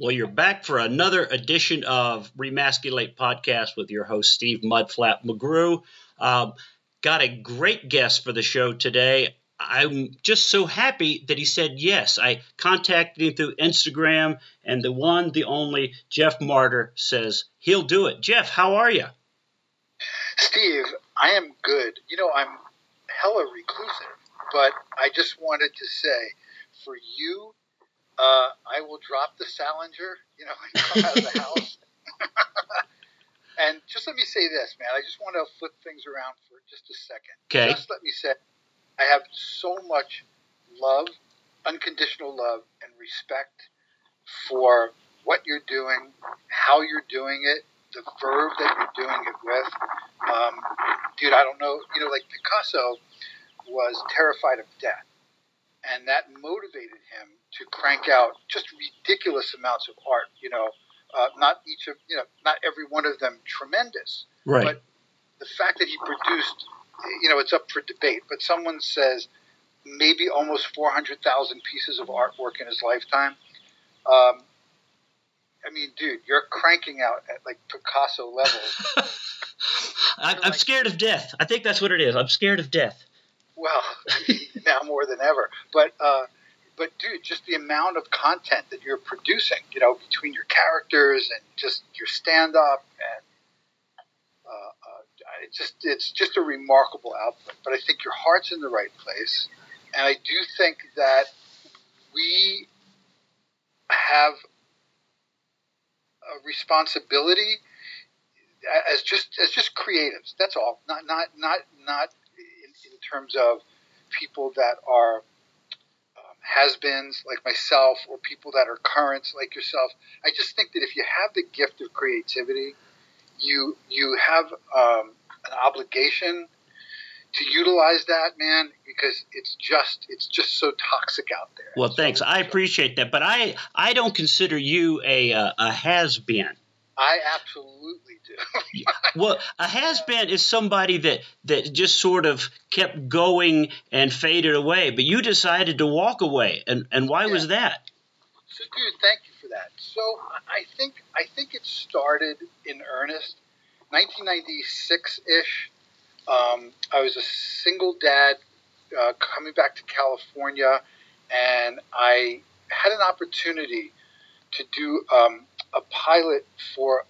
Well, you're back for another edition of Remasculate Podcast with your host, Steve Mudflap McGrew. Um, got a great guest for the show today. I'm just so happy that he said yes. I contacted him through Instagram, and the one, the only, Jeff Martyr says he'll do it. Jeff, how are you? Steve, I am good. You know, I'm hella reclusive, but I just wanted to say for you, uh, I will drop the Salinger, you know, and come out of the house. and just let me say this, man. I just want to flip things around for just a second. Okay. Just let me say, I have so much love, unconditional love, and respect for what you're doing, how you're doing it, the verb that you're doing it with. Um, dude, I don't know. You know, like Picasso was terrified of death, and that motivated him to crank out just ridiculous amounts of art. You know, uh, not each of you know, not every one of them tremendous, Right. but the fact that he produced, you know, it's up for debate. But someone says maybe almost 400,000 pieces of artwork in his lifetime. Um, I mean, dude, you're cranking out at like Picasso levels. I, I'm scared of death. I think that's what it is. I'm scared of death. Well, now more than ever. But uh, but dude, just the amount of content that you're producing, you know, between your characters and just your stand up and uh, uh, it's just it's just a remarkable output. But I think your heart's in the right place, and I do think that we have a responsibility as just as just creatives. That's all. Not not not not in, in terms of people that are um, has-beens like myself or people that are currents like yourself. I just think that if you have the gift of creativity, you you have um, an obligation to utilize that, man, because it's just it's just so toxic out there. Well, thanks. I appreciate that, but I I don't consider you a uh, a has been. I absolutely do. Well, a has been is somebody that that just sort of kept going and faded away, but you decided to walk away, and and why was that? So, dude, thank you for that. So, I think I think it started in earnest, 1996 ish. Um, I was a single dad uh, coming back to California, and I had an opportunity to do um, a pilot for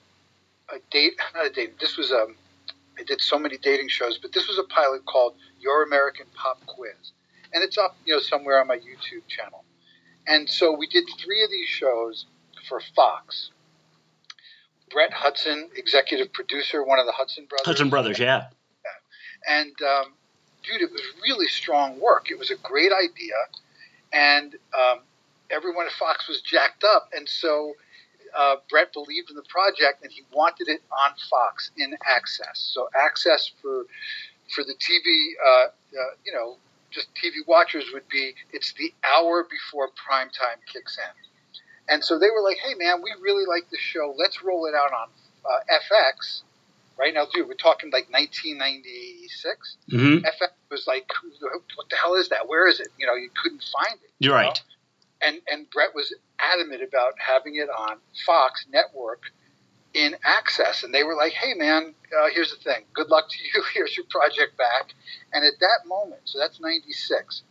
a date. Not a date. This was um, I did so many dating shows, but this was a pilot called Your American Pop Quiz, and it's up, you know, somewhere on my YouTube channel. And so we did three of these shows for Fox. Brett Hudson, executive producer, one of the Hudson brothers. Hudson Brothers, yeah. And um, dude, it was really strong work. It was a great idea, and um, everyone at Fox was jacked up. And so uh, Brett believed in the project, and he wanted it on Fox in access. So access for for the TV, uh, uh, you know, just TV watchers would be it's the hour before prime time kicks in. And so they were like, "Hey, man, we really like the show. Let's roll it out on uh, FX." Right now, dude, we're talking like 1996. hmm FX was like, "What the hell is that? Where is it?" You know, you couldn't find it. You're you know? right. And and Brett was adamant about having it on Fox Network in access, and they were like, "Hey, man, uh, here's the thing. Good luck to you. Here's your project back." And at that moment, so that's '96.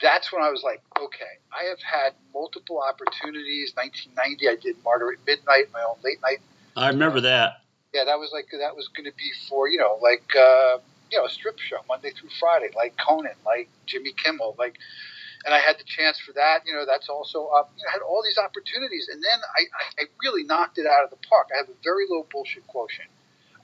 That's when I was like, okay, I have had multiple opportunities. 1990, I did Martyr at Midnight, my own late night I remember that. yeah, that was like that was going to be for you know like uh, you know a strip show Monday through Friday, like Conan, like Jimmy Kimmel, like, and I had the chance for that. You know, that's also up. You know, I had all these opportunities, and then I, I, I really knocked it out of the park. I have a very low bullshit quotient.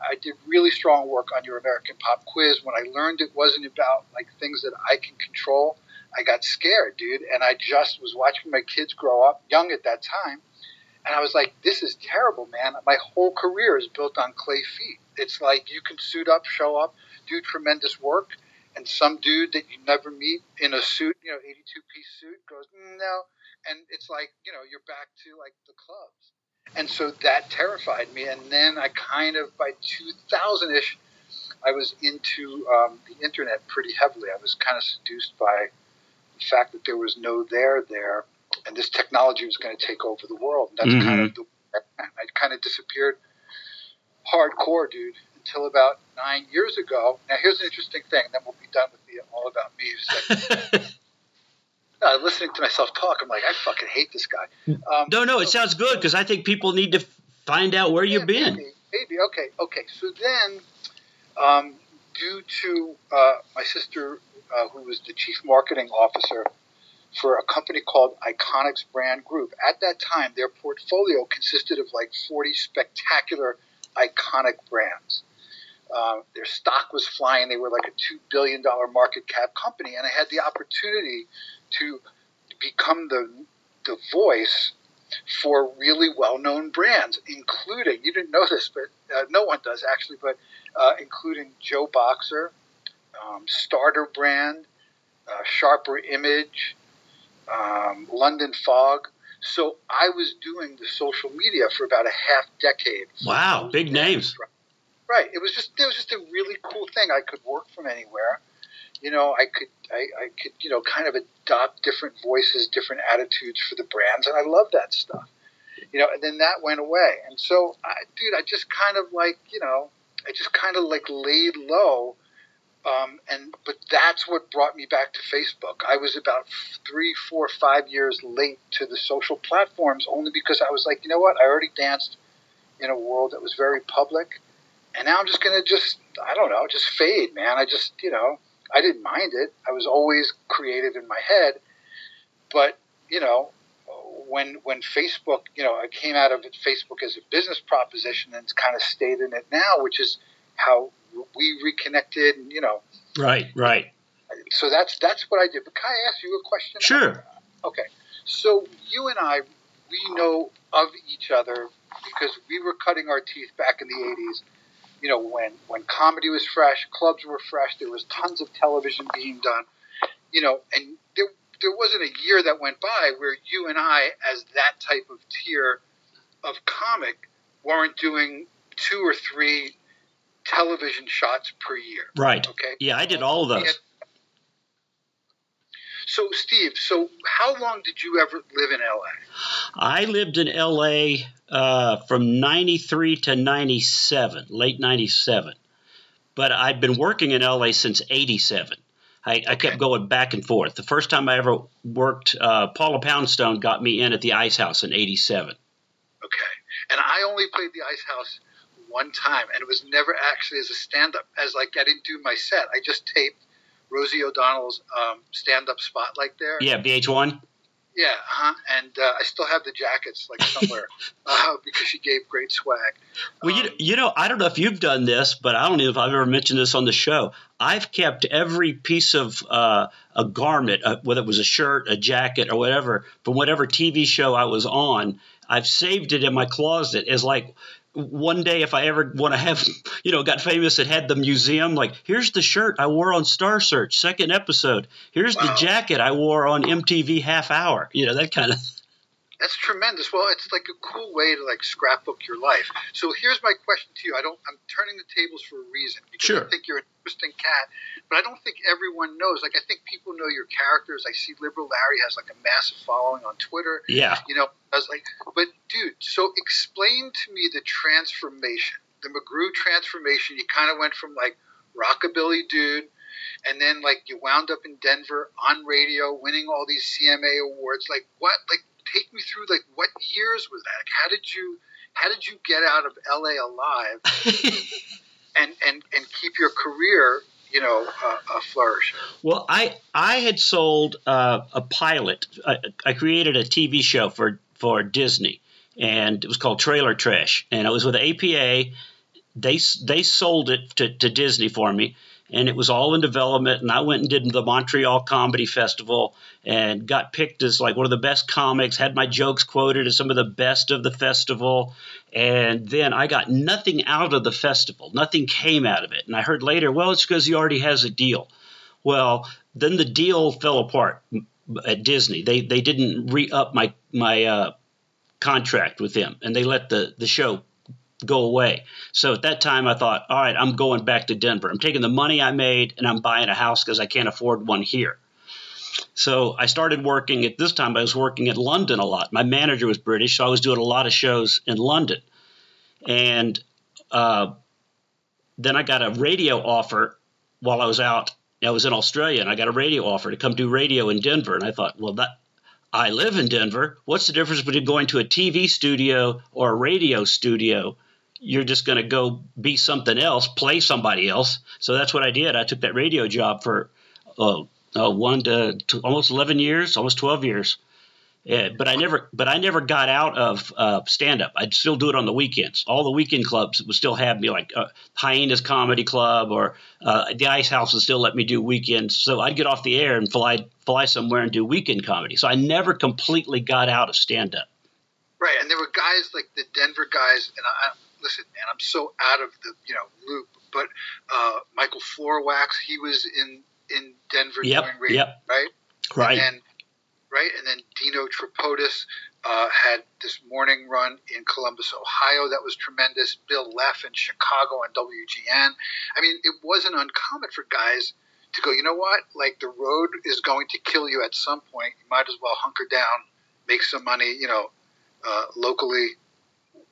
I did really strong work on your American Pop quiz. When I learned it wasn't about like things that I can control, I got scared, dude. And I just was watching my kids grow up, young at that time, and I was like, "This is terrible, man. My whole career is built on clay feet. It's like you can suit up, show up, do tremendous work, and some dude that you never meet in a suit, you know, 82 piece suit, goes no, and it's like you know you're back to like the clubs." And so that terrified me. And then I kind of by 2000 ish, I was into um, the internet pretty heavily. I was kind of seduced by the fact that there was no there there and this technology was going to take over the world. And that's mm-hmm. kind of the, I kind of disappeared hardcore, dude, until about nine years ago. Now, here's an interesting thing, then we'll be done with the all about me. uh, listening to myself talk, I'm like, I fucking hate this guy. Um, no, no, it so, sounds good because I think people need to find out where yeah, you've been. Maybe, maybe, okay, okay. So then, um, due to uh, my sister, uh, who was the chief marketing officer for a company called Iconix Brand Group, at that time, their portfolio consisted of like 40 spectacular iconic brands. Uh, their stock was flying. They were like a $2 billion market cap company. And I had the opportunity to become the, the voice for really well-known brands, including you didn't know this, but uh, no one does actually, but uh, including Joe Boxer, um, Starter Brand, uh, Sharper Image, um, London Fog. So I was doing the social media for about a half decade. Wow, big names. Right. It was just it was just a really cool thing. I could work from anywhere you know, I could, I, I could, you know, kind of adopt different voices, different attitudes for the brands, and I love that stuff. You know, and then that went away, and so, I, dude, I just kind of like, you know, I just kind of like laid low, um, and but that's what brought me back to Facebook. I was about three, four, five years late to the social platforms, only because I was like, you know what, I already danced in a world that was very public, and now I'm just gonna just, I don't know, just fade, man. I just, you know I didn't mind it. I was always creative in my head, but you know, when when Facebook, you know, I came out of it, Facebook as a business proposition and kind of stayed in it now, which is how we reconnected, and you know, right, right. So that's that's what I did. But can I ask you a question? Sure. Okay. So you and I, we know of each other because we were cutting our teeth back in the '80s you know, when when comedy was fresh, clubs were fresh, there was tons of television being done, you know, and there there wasn't a year that went by where you and I, as that type of tier of comic, weren't doing two or three television shots per year. Right. Okay. Yeah, I did all of those. So, Steve, so how long did you ever live in LA? I lived in LA uh, from 93 to 97, late 97. But I'd been working in LA since 87. I, I kept going back and forth. The first time I ever worked, uh, Paula Poundstone got me in at the Ice House in 87. Okay. And I only played the Ice House one time, and it was never actually as a stand up, as like I didn't do my set. I just taped Rosie O'Donnell's um, stand-up spotlight there. Yeah, VH1. Yeah, uh-huh. and uh, I still have the jackets like somewhere uh, because she gave great swag. Well, um, you, you know, I don't know if you've done this, but I don't know if I've ever mentioned this on the show. I've kept every piece of uh, a garment, uh, whether it was a shirt, a jacket, or whatever, from whatever TV show I was on. I've saved it in my closet as like one day if I ever want to have, you know, got famous and had the museum, like, here's the shirt I wore on Star Search, second episode. Here's wow. the jacket I wore on MTV Half Hour. You know, that kind of. That's tremendous. Well, it's like a cool way to like scrapbook your life. So here's my question to you. I don't. I'm turning the tables for a reason because sure. I think you're an interesting cat, but I don't think everyone knows. Like I think people know your characters. I see Liberal Larry has like a massive following on Twitter. Yeah. You know, I was like, but dude, so explain to me the transformation, the McGrew transformation. You kind of went from like rockabilly dude and then like you wound up in Denver on radio, winning all these CMA awards. Like what? Like take me through like what years was that? Like, how did you how did you get out of LA alive and and and keep your career you know a, uh, flourish? Well, I I had sold uh, a pilot. I, I created a TV show for for Disney, and it was called Trailer Trash, and it was with APA. They they sold it to, to Disney for me, and it was all in development. And I went and did the Montreal Comedy Festival and got picked as like one of the best comics. Had my jokes quoted as some of the best of the festival. And then I got nothing out of the festival. Nothing came out of it. And I heard later, well, it's because he already has a deal. Well, then the deal fell apart at Disney. They they didn't re up my my uh, contract with them, and they let the the show go away. So at that time, I thought, all right, I'm going back to Denver. I'm taking the money I made and I'm buying a house because I can't afford one here. So I started working at this time. I was working at London a lot. My manager was British, so I was doing a lot of shows in London. And uh, then I got a radio offer while I was out. I was in Australia, and I got a radio offer to come do radio in Denver. And I thought, well, that I live in Denver. What's the difference between going to a TV studio or a radio studio? You're just going to go be something else, play somebody else. So that's what I did. I took that radio job for uh, uh, one to, to, almost 11 years, almost 12 years. Yeah, but I never, but I never got out of uh, stand up. I'd still do it on the weekends. All the weekend clubs would still have me, like uh, Hyenas Comedy Club or uh, the Ice House would still let me do weekends. So I'd get off the air and fly fly somewhere and do weekend comedy. So I never completely got out of stand up. Right, and there were guys like the Denver guys, and I listen, man, I'm so out of the you know loop. But uh, Michael Floorwax, he was in in Denver yep, doing radio, yep. right? Right. And right? And then Dino Tripodis uh, had this morning run in Columbus, Ohio, that was tremendous. Bill Leff in Chicago on WGN. I mean, it wasn't uncommon for guys to go, you know what? Like the road is going to kill you at some point. You might as well hunker down, make some money, you know, uh, locally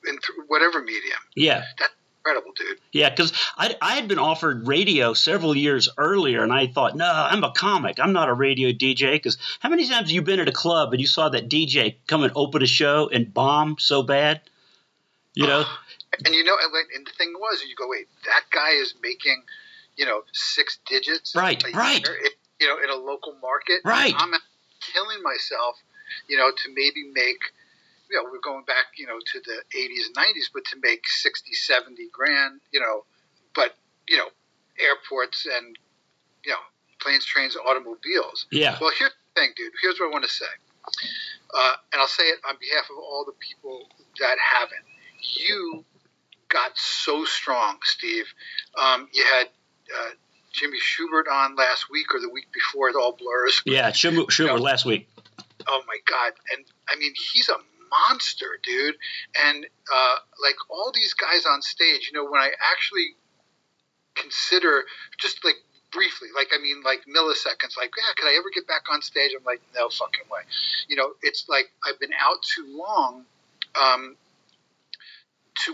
in th- whatever medium. Yeah. That, incredible, dude. Yeah, because I, I had been offered radio several years earlier, and I thought, no, I'm a comic. I'm not a radio DJ. Because how many times have you been at a club and you saw that DJ come and open a show and bomb so bad? You know? And you know, and the thing was, you go, wait, that guy is making, you know, six digits. Right, right. Year, you know, in a local market. Right. I'm killing myself, you know, to maybe make – you know, we're going back, you know, to the 80s and 90s, but to make 60, 70 grand, you know, but, you know, airports and, you know, planes, trains, automobiles. Yeah. Well, here's the thing, dude. Here's what I want to say. Uh, and I'll say it on behalf of all the people that haven't. You got so strong, Steve. Um, you had uh, Jimmy Schubert on last week or the week before. It all blurs. Yeah, Schubert, Schubert you know, last week. Oh my God! And I mean, he's a monster, dude. And uh, like all these guys on stage, you know, when I actually consider just like briefly, like I mean, like milliseconds, like yeah, could I ever get back on stage? I'm like, no fucking way. You know, it's like I've been out too long. Um, to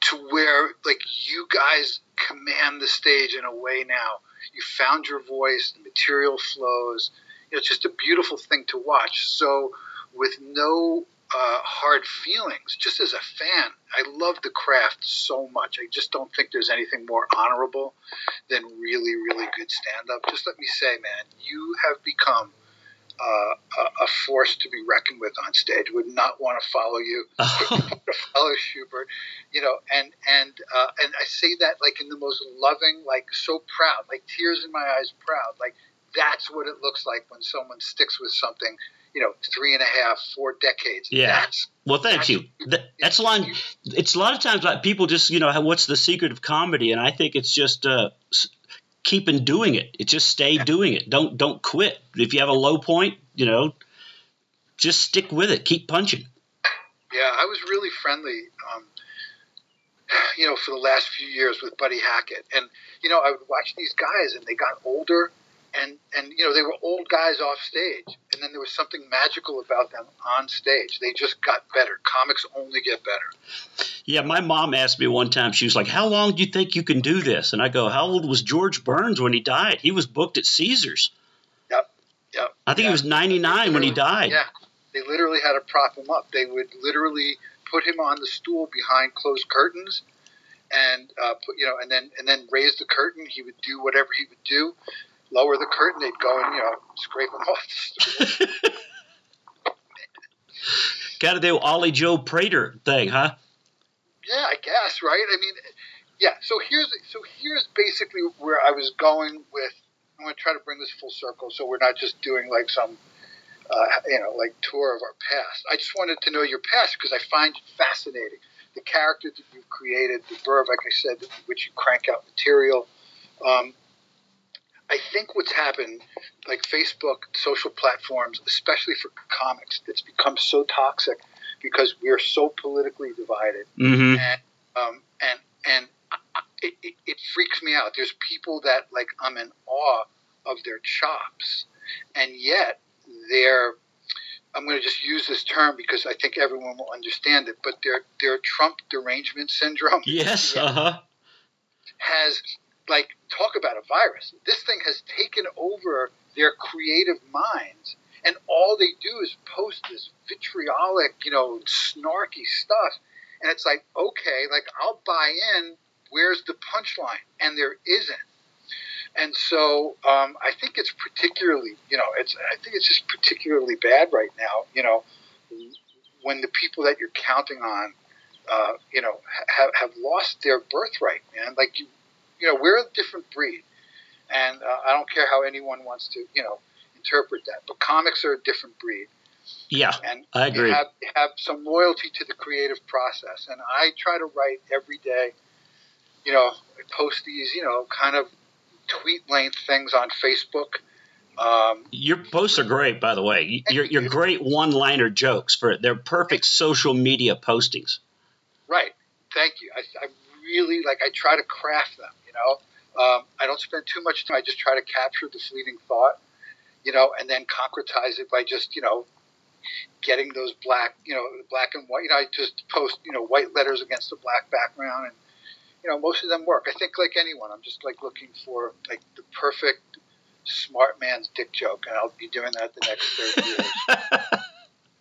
to where like you guys command the stage in a way now. You found your voice, the material flows. You know, it's just a beautiful thing to watch. So with no uh, hard feelings. Just as a fan, I love the craft so much. I just don't think there's anything more honorable than really, really good stand up. Just let me say, man, you have become uh, a, a, force to be reckoned with on stage. Would not want to follow you, follow Schubert, you know. And and uh, and I say that like in the most loving, like so proud, like tears in my eyes, proud. Like that's what it looks like when someone sticks with something you know, three and a half, four decades. Yeah. That's, well, thank that's, you. That, that's a lot. It's a lot of times like, people just, you know, what's the secret of comedy? And I think it's just uh, keeping doing it. It's just stay yeah. doing it. Don't don't quit. If you have a low point, you know, just stick with it. Keep punching. Yeah, I was really friendly. Um, you know, for the last few years with Buddy Hackett, and you know, I would watch these guys, and they got older, and and you know they were old guys off stage and then there was something magical about them on stage. They just got better. Comics only get better. Yeah my mom asked me one time she was like how long do you think you can do this? And i go how old was george burns when he died? He was booked at caesars. Yep yep. I think yeah. he was 99 when he died. yeah they literally had to prop him up. They would literally put him on the stool behind closed curtains and uh, put you know and then and then raise the curtain. He would do whatever he would do lower the curtain, they'd go and you know scrape them off the stool. Got to do Ollie Joe Prater thing, huh? Yeah, I guess right. I mean, yeah. So here's so here's basically where I was going with. I'm going to try to bring this full circle, so we're not just doing like some, uh, you know, like tour of our past. I just wanted to know your past because I find it fascinating. The character that you've created, the verb, like I said, which you crank out material. Um, I think what's happened, like Facebook, social platforms, especially for comics, it's become so toxic because we're so politically divided, mm-hmm. and um, and and it, it, it, freaks me out. There's people that like I'm in awe of their chops, and yet they're I'm going to just use this term because I think everyone will understand it, but their their Trump derangement syndrome. Yes. Uh huh. Has like talk about a virus. This thing has taken over their creative minds, and all they do is post this vitriolic, you know, snarky stuff. And it's like, okay, like I'll buy in. Where's the punchline? And there isn't. And so um, I think it's particularly, you know, it's I think it's just particularly bad right now. You know, when the people that you're counting on, uh, you know, have have lost their birthright, man. Like you, you know, we're a different breed, and uh, I don't care how anyone wants to, you know, interpret that. But comics are a different breed. Yeah, and I agree. Have, have some loyalty to the creative process, and I try to write every day. You know, I post these, you know, kind of tweet length things on Facebook. Um, your posts are great, by the way. You're, you're great one-liner jokes for they're perfect social media postings. Right. Thank you. I, I really like. I try to craft them. Know, um, I don't spend too much time. I just try to capture the fleeting thought. You know, and then concretize it by just you know getting those black, you know, black and white. You know, I just post you know white letters against a black background and you know, most of them work. I think like anyone, I'm just like looking for like the perfect smart man's dick joke, and I'll be doing that the next thirty years.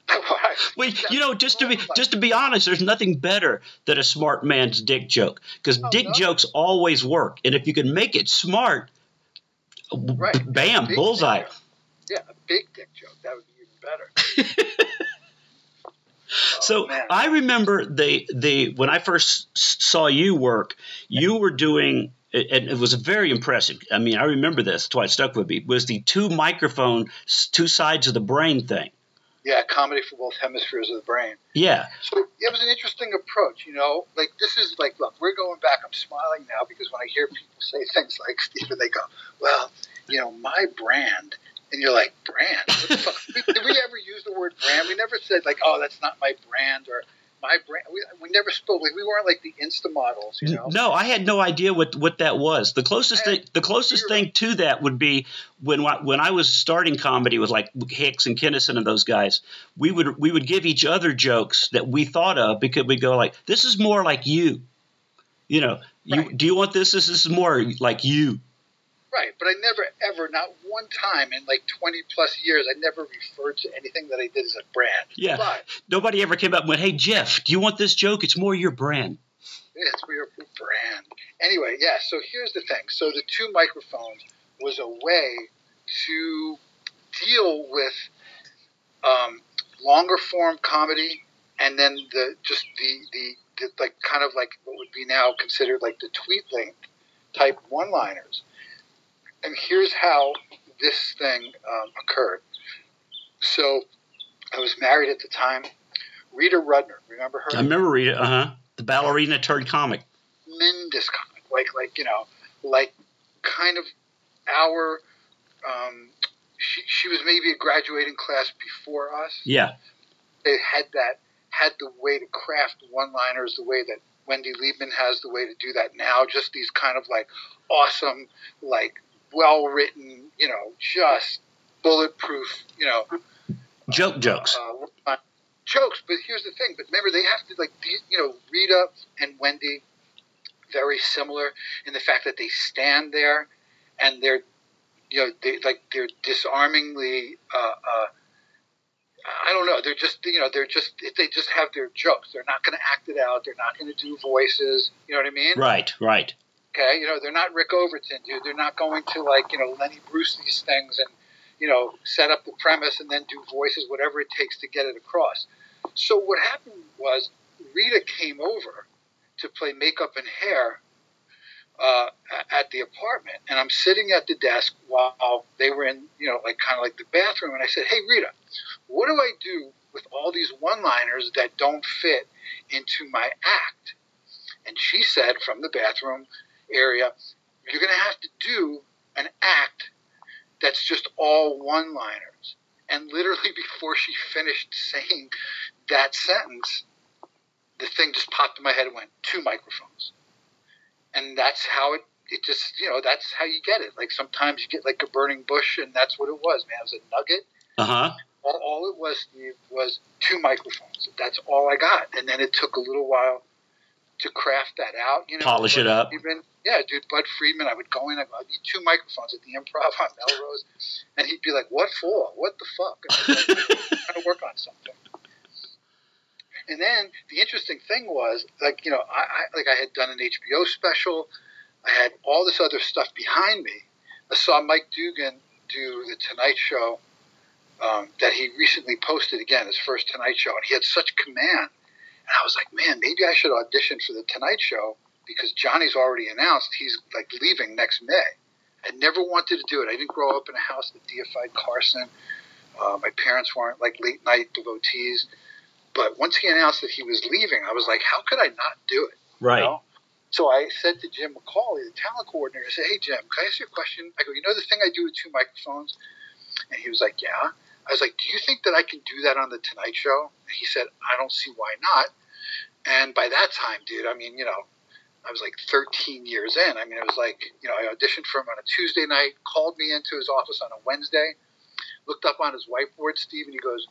Wait, you know, just to be just to be honest, there's nothing better than a smart man's dick joke because oh, dick no? jokes always work, and if you can make it smart, right. b- bam, bullseye. Yeah, a big dick joke that would be even better. so oh, I remember the the when I first saw you work, you were doing and it was very impressive. I mean, I remember this. That's why it stuck with me. Was the two microphone, two sides of the brain thing? Yeah, comedy for both hemispheres of the brain. Yeah. So it was an interesting approach. You know, like this is like, look, we're going back. I'm smiling now because when I hear people say things like Stephen, they go, well, you know, my brand and you're like, brand? Did we ever use the word brand? We never said like, oh, that's not my brand or my brand. We, we never spoke like we weren't like the Insta models, you know. No, I had no idea what, what that was. The closest thing, the closest thing to that would be when when I was starting comedy with like Hicks and Kinison and those guys. We would we would give each other jokes that we thought of because we'd go like, this is more like you. You know, you right. do you want this? This is more like you. Right, but I never ever, not one time in like twenty plus years, I never referred to anything that I did as a brand. Yeah, but, nobody ever came up and went, "Hey Jeff, do you want this joke? It's more your brand." It's more your brand. Anyway, yeah. So here's the thing. So the two microphones was a way to deal with um, longer form comedy, and then the just the, the the like kind of like what would be now considered like the tweet length type one liners and here's how this thing um, occurred. So I was married at the time. Rita Rudner, remember her? I remember Rita. Uh huh. The ballerina turned comic. Tremendous comic, like like you know, like kind of our. Um, she she was maybe a graduating class before us. Yeah. They had that had the way to craft one-liners the way that Wendy Liebman has the way to do that now. Just these kind of like awesome, like well written, you know, just bulletproof, you know, joke jokes. Uh, jokes, but here's the thing. But remember, they have to like you know Rita and Wendy, very similar in the fact that they stand there and they're you know they like they're disarmingly. Uh, uh, I don't know. They're just you know they're just they just have their jokes. They're not going to act it out. They're not going to do voices. You know what I mean? Right. Right. Okay, you know they're not Rick Overton, dude. They're not going to like you know Lenny Bruce these things and you know set up the premise and then do voices, whatever it takes to get it across. So what happened was Rita came over to play makeup and hair uh, at the apartment, and I'm sitting at the desk while they were in you know like kind of like the bathroom, and I said, "Hey Rita, what do I do with all these one-liners that don't fit into my act?" And she said from the bathroom, area, you're going to have to do an act that's just all one liners. And literally before she finished saying that sentence, the thing just popped in my head and went, two microphones. And that's how it it just you know that's how you get it. Like sometimes you get like a burning bush, and that's what it was, man. It was a nugget. Uh huh. All, all it was, Steve, was two microphones. That's all I got, and then it took a little while to craft that out. You know, Polish Bud it up. Friedman, yeah, dude, Bud Friedman. I would go in. I go, I need two microphones at the Improv on Melrose, and he'd be like, "What for? What the fuck?" And I was like, "I'm trying to work on something." And then the interesting thing was, like, you know, I, I like I had done an HBO special. I had all this other stuff behind me. I saw Mike Dugan do the Tonight Show um, that he recently posted again, his first Tonight Show, and he had such command. And I was like, man, maybe I should audition for the Tonight Show because Johnny's already announced he's like leaving next May. I never wanted to do it. I didn't grow up in a house that deified Carson. Uh, my parents weren't like late night devotees. But once he announced that he was leaving, I was like, how could I not do it? Right. You know? So I said to Jim McCawley, the talent coordinator, I said, hey, Jim, can I ask you a question? I go, you know the thing I do with two microphones? And he was like, yeah. I was like, do you think that I can do that on the Tonight Show? He said, I don't see why not. And by that time, dude, I mean, you know, I was like 13 years in. I mean, it was like, you know, I auditioned for him on a Tuesday night, called me into his office on a Wednesday, looked up on his whiteboard, Steve, and he goes,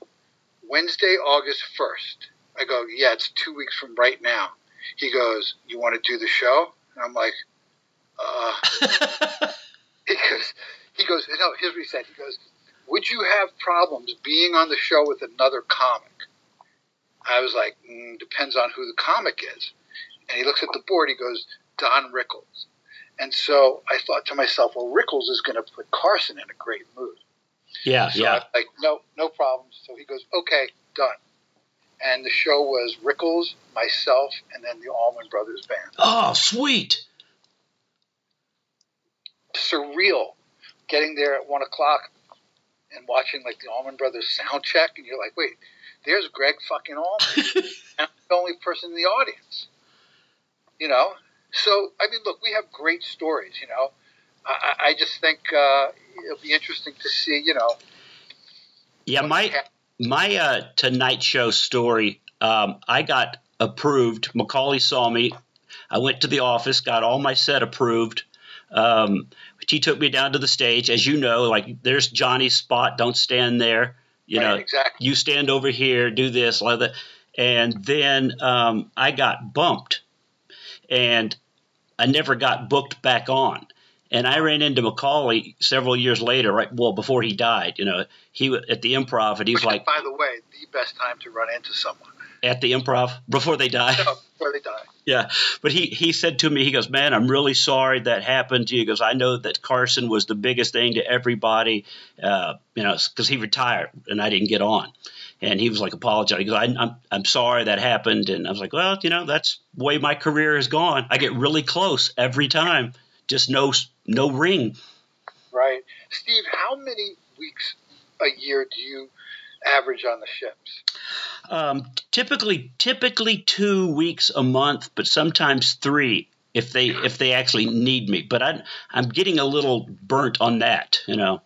Wednesday, August 1st. I go, yeah, it's two weeks from right now. He goes, you want to do the show? And I'm like, uh, he goes, he goes, no, here's what he said. He goes, would you have problems being on the show with another comic? I was like, mm, depends on who the comic is. And he looks at the board. He goes, Don Rickles. And so I thought to myself, well, Rickles is going to put Carson in a great mood. Yeah, So yeah. I'm like, no, no problems. So he goes, okay, done. And the show was Rickles, myself, and then the Allman Brothers Band. Oh, sweet. Surreal. Getting there at one o'clock and watching like the Allman Brothers sound check, and you're like, wait, there's Greg fucking Allman. I'm the only person in the audience. You know? So, I mean, look, we have great stories, you know? I, I just think uh, it'll be interesting to see, you know. Yeah, my my uh, Tonight Show story. Um, I got approved. McCawley saw me. I went to the office, got all my set approved. Um, he took me down to the stage, as you know. Like, there's Johnny's spot. Don't stand there. You Right, know, exactly. you stand over here, do this, like that. And then um, I got bumped, and I never got booked back on. And I ran into McCawley several years later, right? Well, before he died, you know, he wa- at the improv, and he was Which like, by the way, the best time to run into someone at the improv before they die. No, before they die. Yeah, but he he said to me, he goes, "Man, I'm really sorry that happened." To you." He goes, "I know that Carson was the biggest thing to everybody, uh, you know, because he retired and I didn't get on." And he was like apologizing. He goes, I, "I'm I'm sorry that happened." And I was like, "Well, you know, that's the way my career has gone. I get really close every time, just no no ring." Right. Steve, how many weeks a year do you average on the ships? Um, typically, typically two weeks a month, but sometimes three if they if they actually need me. But I'm I'm getting a little burnt on that, you know.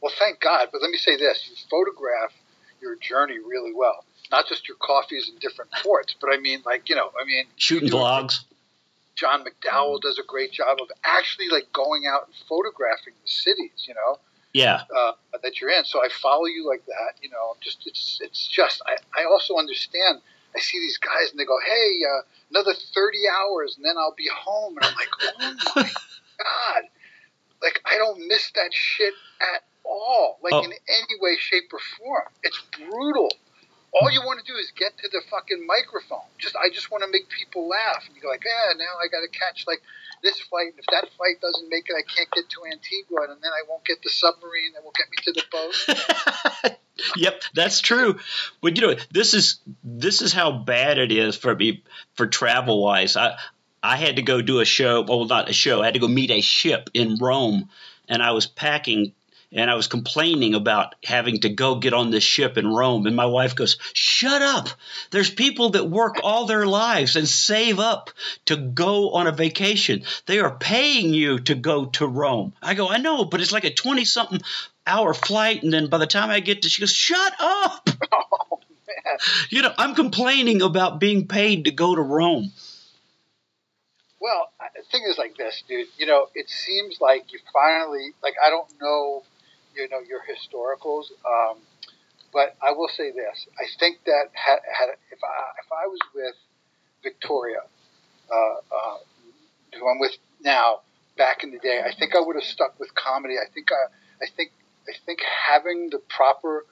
Well, thank God. But let me say this: you photograph your journey really well. Not just your coffees in different ports, but I mean, like you know, I mean, Shooting vlogs. John McDowell does a great job of actually like going out and photographing the cities. You know, Yeah, uh, that you're in. So I follow you like that. You know, just it's it's just I, I also understand. I see these guys and they go, hey, uh, another thirty hours and then I'll be home, and I'm like, oh my god, like I don't miss that shit at all, like Oh. in any way, shape, or form. It's brutal. All you want to do is get to the fucking microphone. Just I just want to make people laugh. And you go like, yeah, now I got to catch like this fight, And if that fight doesn't make it, I can't get to Antigua, and then I won't get the submarine that will get me to the boat. yep, that's true. But you know, this is this is how bad it is for me for travel wise. I I had to go do a show. Well, not a show. I had to go meet a ship in Rome, and I was packing. And I was complaining about having to go get on this ship in Rome. And my wife goes, Shut up. There's people that work all their lives and save up to go on a vacation. They are paying you to go to Rome. I go, I know, but it's like a 20 something hour flight. And then by the time I get to, she goes, Shut up. oh. You know, I'm complaining about being paid to go to Rome. Well, the thing is like this, dude. You know, it seems like you finally like I don't know, you know, your historicals, um, but I will say this: I think that had, had if I if I was with Victoria, uh, uh, who I'm with now, back in the day, I think I would have stuck with comedy. I think I, I think I think having the proper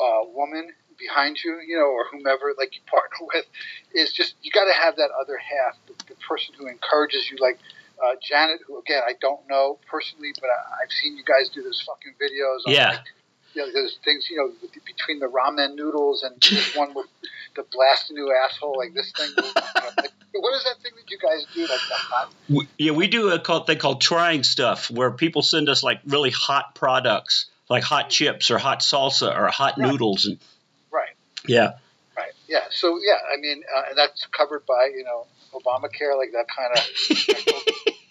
uh, woman behind you, you know, or whomever like you partner with, is just you got to have that other half, the, the person who encourages you, like uh, Janet, who again I don't know personally, but I, have seen you guys do those fucking videos. yeah. Like, you know, those things, you know, between the ramen noodles and this one with the blast new asshole, like this thing. Like, what is that thing that you guys do? Like the hot? We, yeah, we do a called thing called trying stuff, where people send us like really hot products, like hot chips or hot salsa or hot Right. noodles, and Right. yeah, Right. Yeah. So yeah, I mean, uh, and that's covered by you know Obamacare, like that kind of.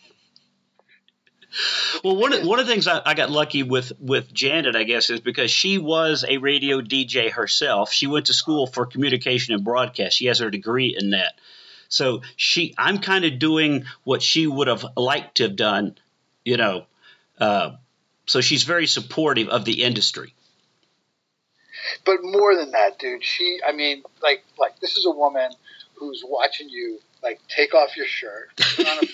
Well, one of, one of the things I, I got lucky with with Janet, I guess, is because she was a radio DJ herself. She went to school for communication and broadcast. She has her degree in that. So she, I'm kind of doing what she would have liked to have done, you know. Uh, so she's very supportive of the industry. but more than that, dude. She, I mean, like, like this is a woman who's watching you, like, take off your shirt, put on a.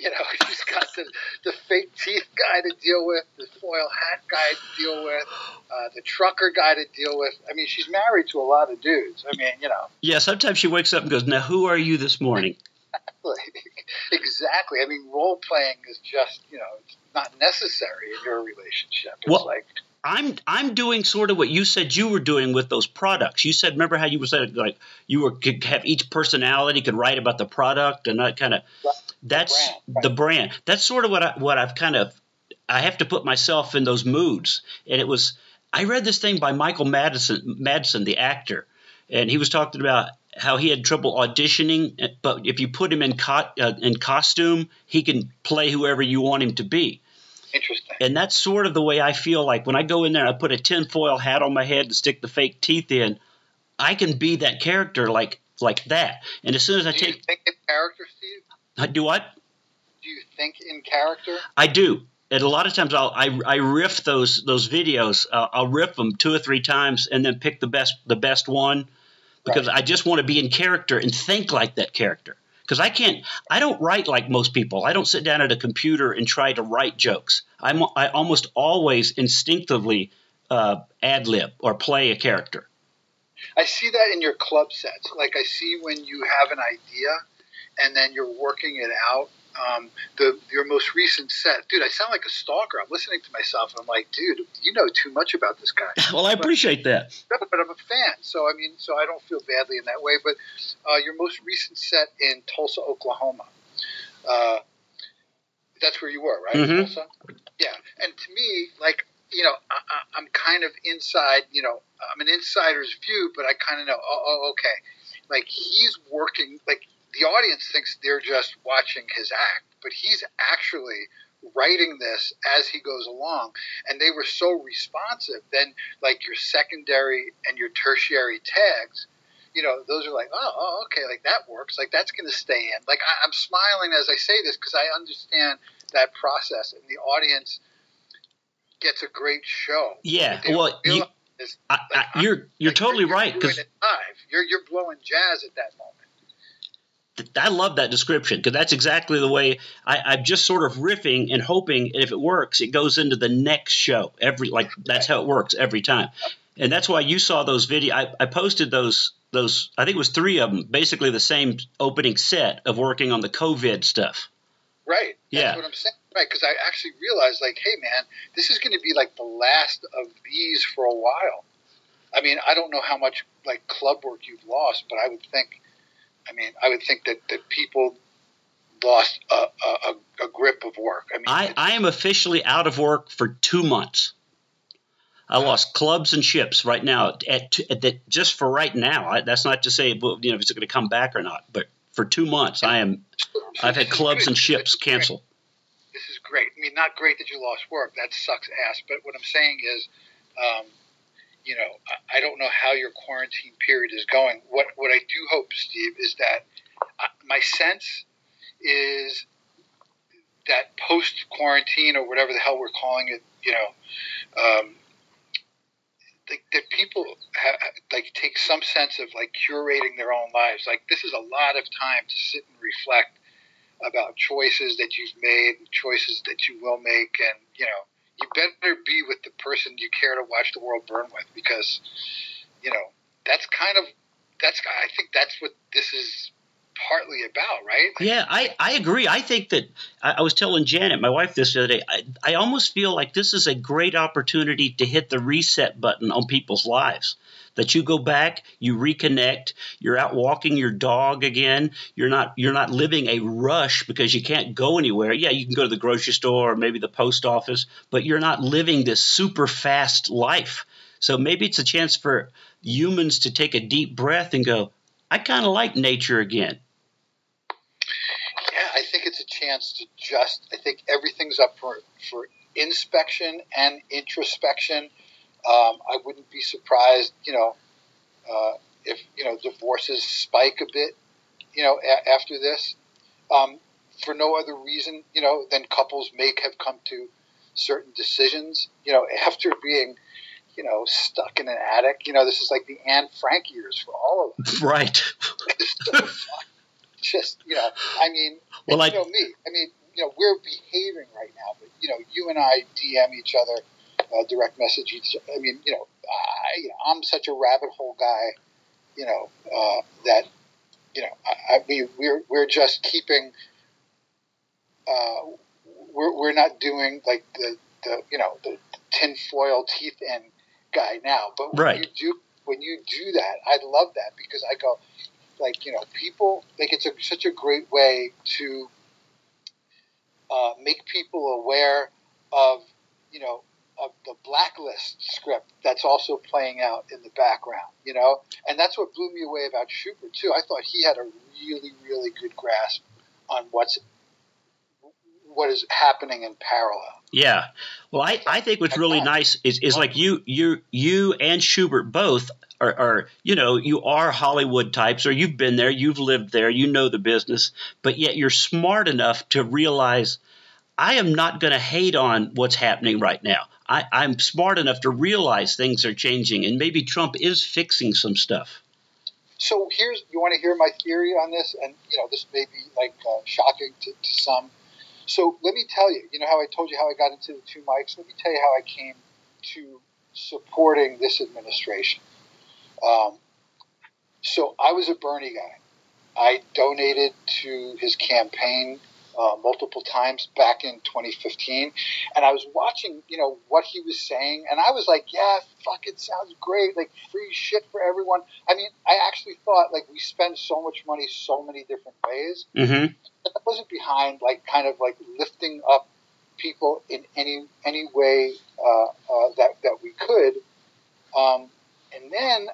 You know, she's got the, the fake teeth guy to deal with, the foil hat guy to deal with, uh, the trucker guy to deal with. I mean, she's married to a lot of dudes. I mean, you know, Yeah, sometimes she wakes up and goes, "Now, who are you this morning?" exactly. I mean, role playing is just, you know, it's not necessary in your relationship. It's Well- like, I'm I'm doing sort of what you said you were doing with those products. You said remember how you were saying like you were could have each personality could write about the product and that kind of that's brand, right. the brand. That's sort of what I what I've kind of I have to put myself in those moods. And it was I read this thing by Michael Madison Madsen, the actor, and he was talking about how he had trouble auditioning, but if you put him in co- uh, in costume, he can play whoever you want him to be. interesting. And that's sort of the way I feel like when I go in there and I put a tinfoil hat on my head and stick the fake teeth in, I can be that character like like that. And as soon as I Do you take think in character, Steve? I do what? Do you think in character? I do. And a lot of times I'll I, I riff those those videos. Uh, I'll riff them two or three times and then pick the best the best one because I just want to be in character and think like that character. Because I can't, I don't write like most people. I don't sit down at a computer and try to write jokes. I'm, I almost always instinctively uh, ad lib or play a character. I see that in your club sets. Like I see when you have an idea and then you're working it out. Um, the your most recent set, dude. I sound like a stalker. I'm listening to myself and I'm like, dude, you know too much about this guy. Well, I appreciate that. But I'm a fan, so I mean, so I don't feel badly in that way. But uh, your most recent set in Tulsa, Oklahoma, uh, that's where you were, right? Mhm. Tulsa. Yeah, and to me, like you know, I, I'm kind of inside. You know, I'm an insider's view, but I kind of know. Oh, oh, okay. Like he's working. Like the audience thinks they're just watching his act, but he's actually writing this as he goes along. And they were so responsive. Then like your secondary and your tertiary tags you know those are like oh, oh okay like that works. Like that's going to stay in. Like I, i'm smiling as i say this because i understand that process. And the audience gets a great show. Yeah, well, you- this- I, like, I, you're you're like, totally you're right because you're you're blowing jazz at that moment I love that description because that's exactly the way I, I'm just sort of riffing and hoping if it works, it goes into the next show. Every like that's how it works every time, and that's why you saw those video. I, I posted those those. I think it was three of them, basically the same opening set of working on the COVID stuff. Right. That's Yeah. what I'm saying. Right. Because I actually realized, like, hey, man, this is going to be like the last of these for a while. I mean, I don't know how much like club work you've lost, but I would think, I mean, I would think that, that people lost a, a, a, grip of work. I mean, I, I am officially out of work for two months. I lost clubs and ships right now. At, at the, just for right now, I, that's not to say you know if it's going to come back or not. But for two months, I am. I've had clubs and ships canceled. This is great. I mean, not great that you lost work. That sucks ass. But what I'm saying is, um, you know, I, don't know how your quarantine period is going. What what I do hope, Steve, is that uh, my sense is that post quarantine or whatever the hell we're calling it, you know, um, that people ha- like take some sense of like curating their own lives. Like this is a lot of time to sit and reflect about choices that you've made, choices that you will make, and you know you better be with the person you care to watch the world burn with because you know that's kind of that's I think that's what this is partly about, right? Yeah, I, I agree. I think that I, I was telling Janet, my wife, this the other day. I, I almost feel like this is a great opportunity to hit the reset button on people's lives. That you go back, you reconnect, you're out walking your dog again. You're not you're not living a rush because you can't go anywhere. Yeah, you can go to the grocery store or maybe the post office, but you're not living this super fast life. So maybe it's a chance for humans to take a deep breath and go, I kind of like nature again Yeah, I think it's a chance to just. I think everything's up for for inspection and introspection. Um, I wouldn't be surprised, you know, uh, if you know divorces spike a bit, you know, a- after this, um, for no other reason, you know, than couples may have come to certain decisions, you know, after being, you know, stuck in an attic. You know, this is like the Anne Frank years for all of us. Right. just you know, I mean, well, like, you know me. I mean, you know, we're behaving right now, but you know, you and I DM each other, uh, direct message each. I mean, you know, I, you know, I'm such a rabbit hole guy, you know, uh, that you know, I, mean, we're we're just keeping. Uh, we're, we're not doing like the, the you know the tinfoil teeth in guy now, but when right. you do when you do that, I love that because I go, like you know people like it's a, such a great way to uh, make people aware of you know of the blacklist script that's also playing out in the background you know? And that's what blew me away about Schubert too. I thought he had a really really good grasp on what's what is happening in parallel. Yeah. Well I, I think what's really nice is, is like you you you and Schubert both are, are, you know, you are Hollywood types, or you've been there, you've lived there, you know the business, but yet you're smart enough to realize I am not going to hate on what's happening right now. I, I'm smart enough to realize things are changing, and maybe Trump is fixing some stuff. So here's you want to hear my theory on this, and you know this may be like uh, shocking to, to some. So let me tell you, you know how I told you how I got into the two mics. Let me tell you how I came to supporting this administration. Um, so I was a Bernie guy. I donated to his campaign uh, multiple times back in 2015, and I was watching, you know, what he was saying, and I was like, "Yeah, fuck, it sounds great, like free shit for everyone." I mean, I actually thought like we spend so much money so many different ways. Mm-hmm. I wasn't behind like kind of like lifting up people in any any way uh, uh, that that we could. Um, and then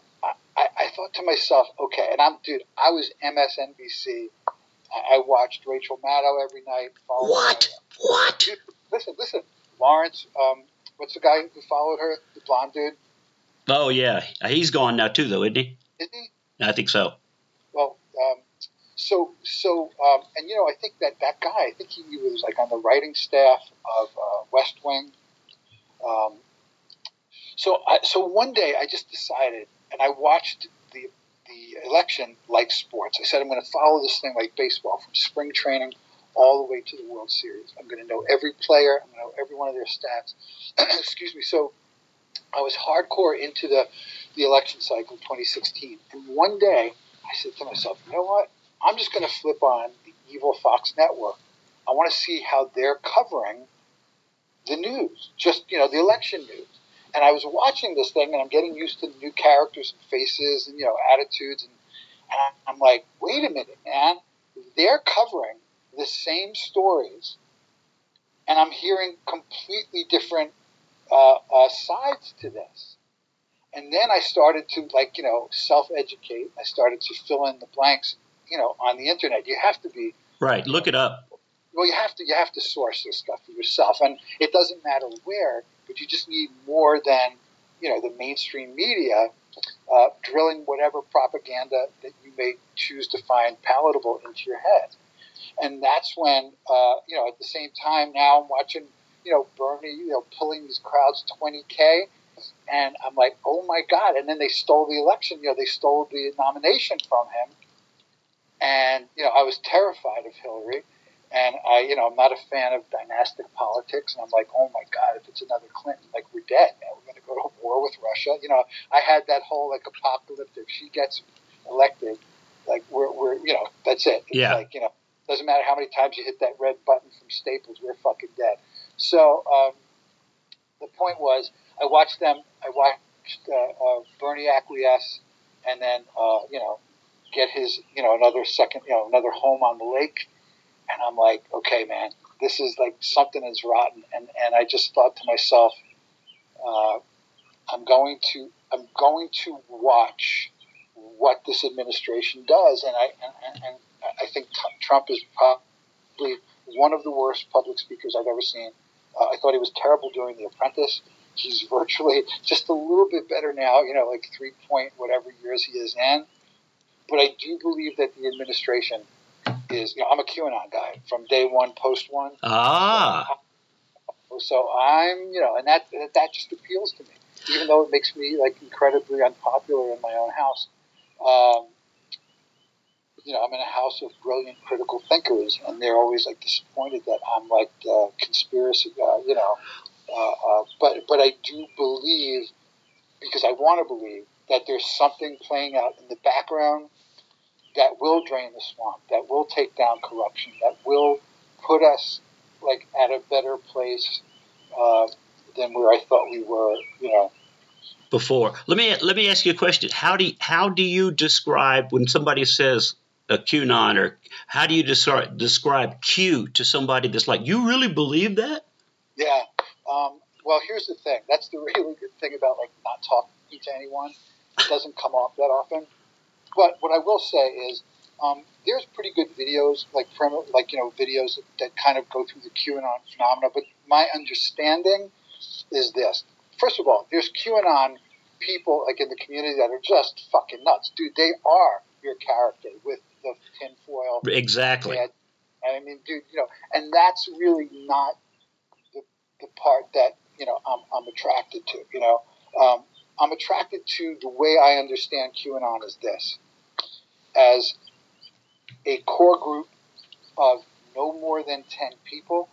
I, I thought to myself, okay, and I'm, dude, I was MSNBC. I, I watched Rachel Maddow every night. What? Her. What? Listen, listen. Lawrence, um, what's the guy who followed her? The blonde dude? Oh, yeah. He's gone now, too, though, isn't he? Isn't he? I think so. Well, um, so, so, um, and you know, I think that that guy, I think he, he was like on the writing staff of uh, West Wing. Um, so, I, so one day I just decided and I watched the election like sports. I said I'm going to follow this thing like baseball from spring training all the way to the World Series. I'm going to know every player. I'm going to know every one of their stats. Excuse me. So I was hardcore into the the election cycle 2016, and one day I said to myself, you know what? I'm just going to flip on the evil Fox network. I want to see how they're covering the news, just you know, the election news and I was watching this thing, and I'm getting used to new characters and faces and you know attitudes, and, and I'm like, wait a minute, man, they're covering the same stories, and I'm hearing completely different uh, uh, sides to this. And then I started to like you know self educate. I started to fill in the blanks, you know, on the internet. You have to be right. Look it up. Well, you have to you have to source this stuff for yourself, and it doesn't matter where but you just need more than you know the mainstream media uh, drilling whatever propaganda that you may choose to find palatable into your head. and that's when uh, you know at the same time now I'm watching you know Bernie you know pulling these crowds 20k, and I'm like oh my god! And then they stole the election. You know they stole the nomination from him, and you know I was terrified of Hillary. And I, you know, I'm not a fan of dynastic politics, and I'm like, oh my God, if it's another Clinton, like we're dead, man. We're going to go to war with Russia. You know, I had that whole like apocalyptic. She gets elected, like we're, we're you know, that's it. It's yeah. Like you know, doesn't matter how many times you hit that red button from Staples, we're fucking dead. So um, the point was, I watched them. I watched uh, uh, Bernie acquiesce, and then uh, you know, get his you know another second you know another home on the lake, and I'm like, okay, man, this is like something is rotten, and and I just thought to myself, uh, I'm going to I'm going to watch what this administration does, and I and, and I think Trump is probably one of the worst public speakers I've ever seen. Uh, I thought he was terrible during The Apprentice. He's virtually just a little bit better now, you know, like three point whatever years he is in. But I do believe that the administration is, you know, I'm a QAnon guy from day one, post one. Ah. So, I'm, you know, and that that just appeals to me, even though it makes me like incredibly unpopular in my own house. Um, you know, I'm in a house of brilliant critical thinkers, and they're always like disappointed that I'm like the conspiracy guy, you know. Uh, uh, but but I do believe, because I want to believe that there's something playing out in the background that will drain the swamp, that will take down corruption, that will put us like at a better place uh, than where I thought we were, you know, before. Let me let me ask you a question. How do you, how do you describe when somebody says a QAnon or how do you describe describe Q to somebody that's like you really believe that? Yeah. Um, well, here's the thing. That's the really good thing about like not talking to anyone. It doesn't come off that often. But what I will say is, um, there's pretty good videos, like from like you know videos that, that kind of go through the QAnon phenomena. But my understanding is this: first of all, there's QAnon people like in the community that are just fucking nuts, dude. They are your character with the tinfoil. Exactly. And, I mean, dude, you know, and that's really not the, the part that you know I'm, I'm attracted to. You know, um, I'm attracted to the way I understand QAnon is this: as a core group of no more than ten people,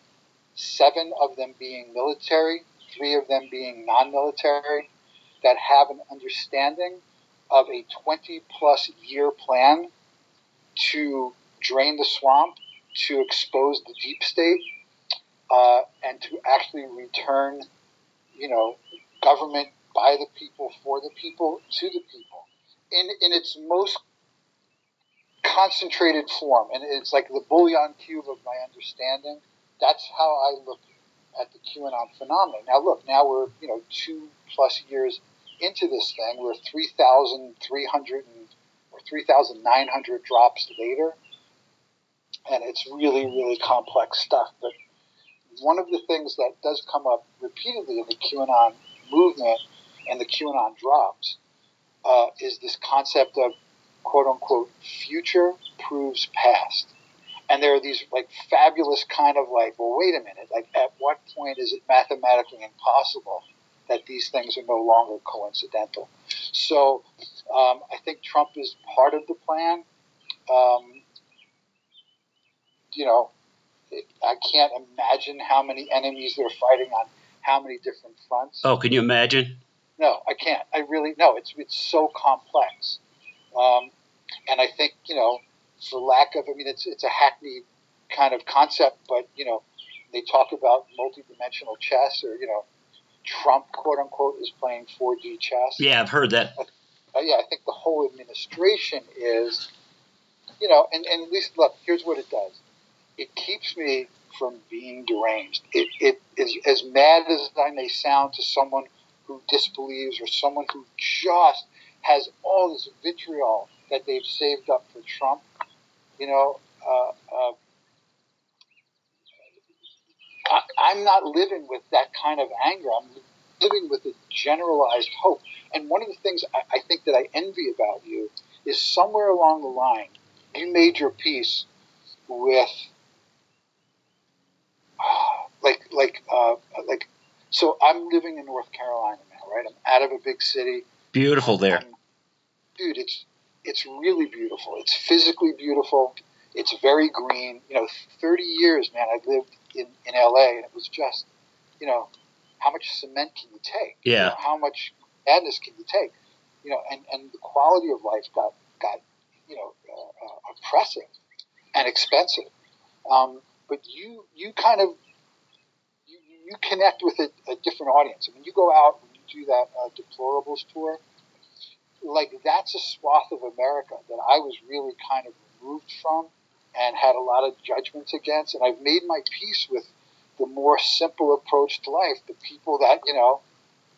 seven of them being military, three of them being non-military, that have an understanding of a 20 plus year plan to drain the swamp, to expose the deep state, uh, and to actually return, you know, government by the people, for the people, to the people, in in its most concentrated form, and it's like the bouillon cube of my understanding. That's how I look at the QAnon phenomenon. Now, look, now we're you know two plus years into this thing. We're 3,300 or 3,900 drops later, and it's really, really complex stuff. But one of the things that does come up repeatedly in the QAnon movement and the QAnon drops uh, is this concept of quote unquote future proves past. And there are these like fabulous kind of like, well, wait a minute, like at what point is it mathematically impossible that these things are no longer coincidental. So um, I think Trump is part of the plan. Um, you know, I can't imagine how many enemies they're fighting on how many different fronts. Oh, can you imagine? No, I can't. I really no. It's it's so complex, um, and I think you know, for lack of, I mean, it's it's a hackneyed kind of concept, but you know, they talk about multidimensional chess or you know, Trump, quote unquote, is playing 4D chess. Yeah, I've heard that. Uh, yeah, I think the whole administration is, you know, and, and at least, look, here's what it does it keeps me from being deranged. It, it is as mad as I may sound to someone who disbelieves or someone who just has all this vitriol that they've saved up for Trump. You know, uh, uh, I, am not living with that kind of anger. I'm living with a generalized hope. And one of the things I, I think that I envy about you is somewhere along the line, you made your peace with like like uh, like so I'm living in North Carolina now, right? I'm out of a big city. Beautiful there. Dude, it's it's really beautiful. It's physically beautiful. It's very green. You know, 30 years, man, I lived in, in LA and it was just, you know, how much cement can you take? Yeah. You know, how much madness can you take? You know, and, and the quality of life got, got you know, uh, uh, oppressive and expensive. Um, but you, you kind of, you, you connect with a, a different audience. I mean, you go out do that uh, deplorables tour, like that's a swath of America that I was really kind of removed from and had a lot of judgments against. And I've made my peace with the more simple approach to life. The people that you know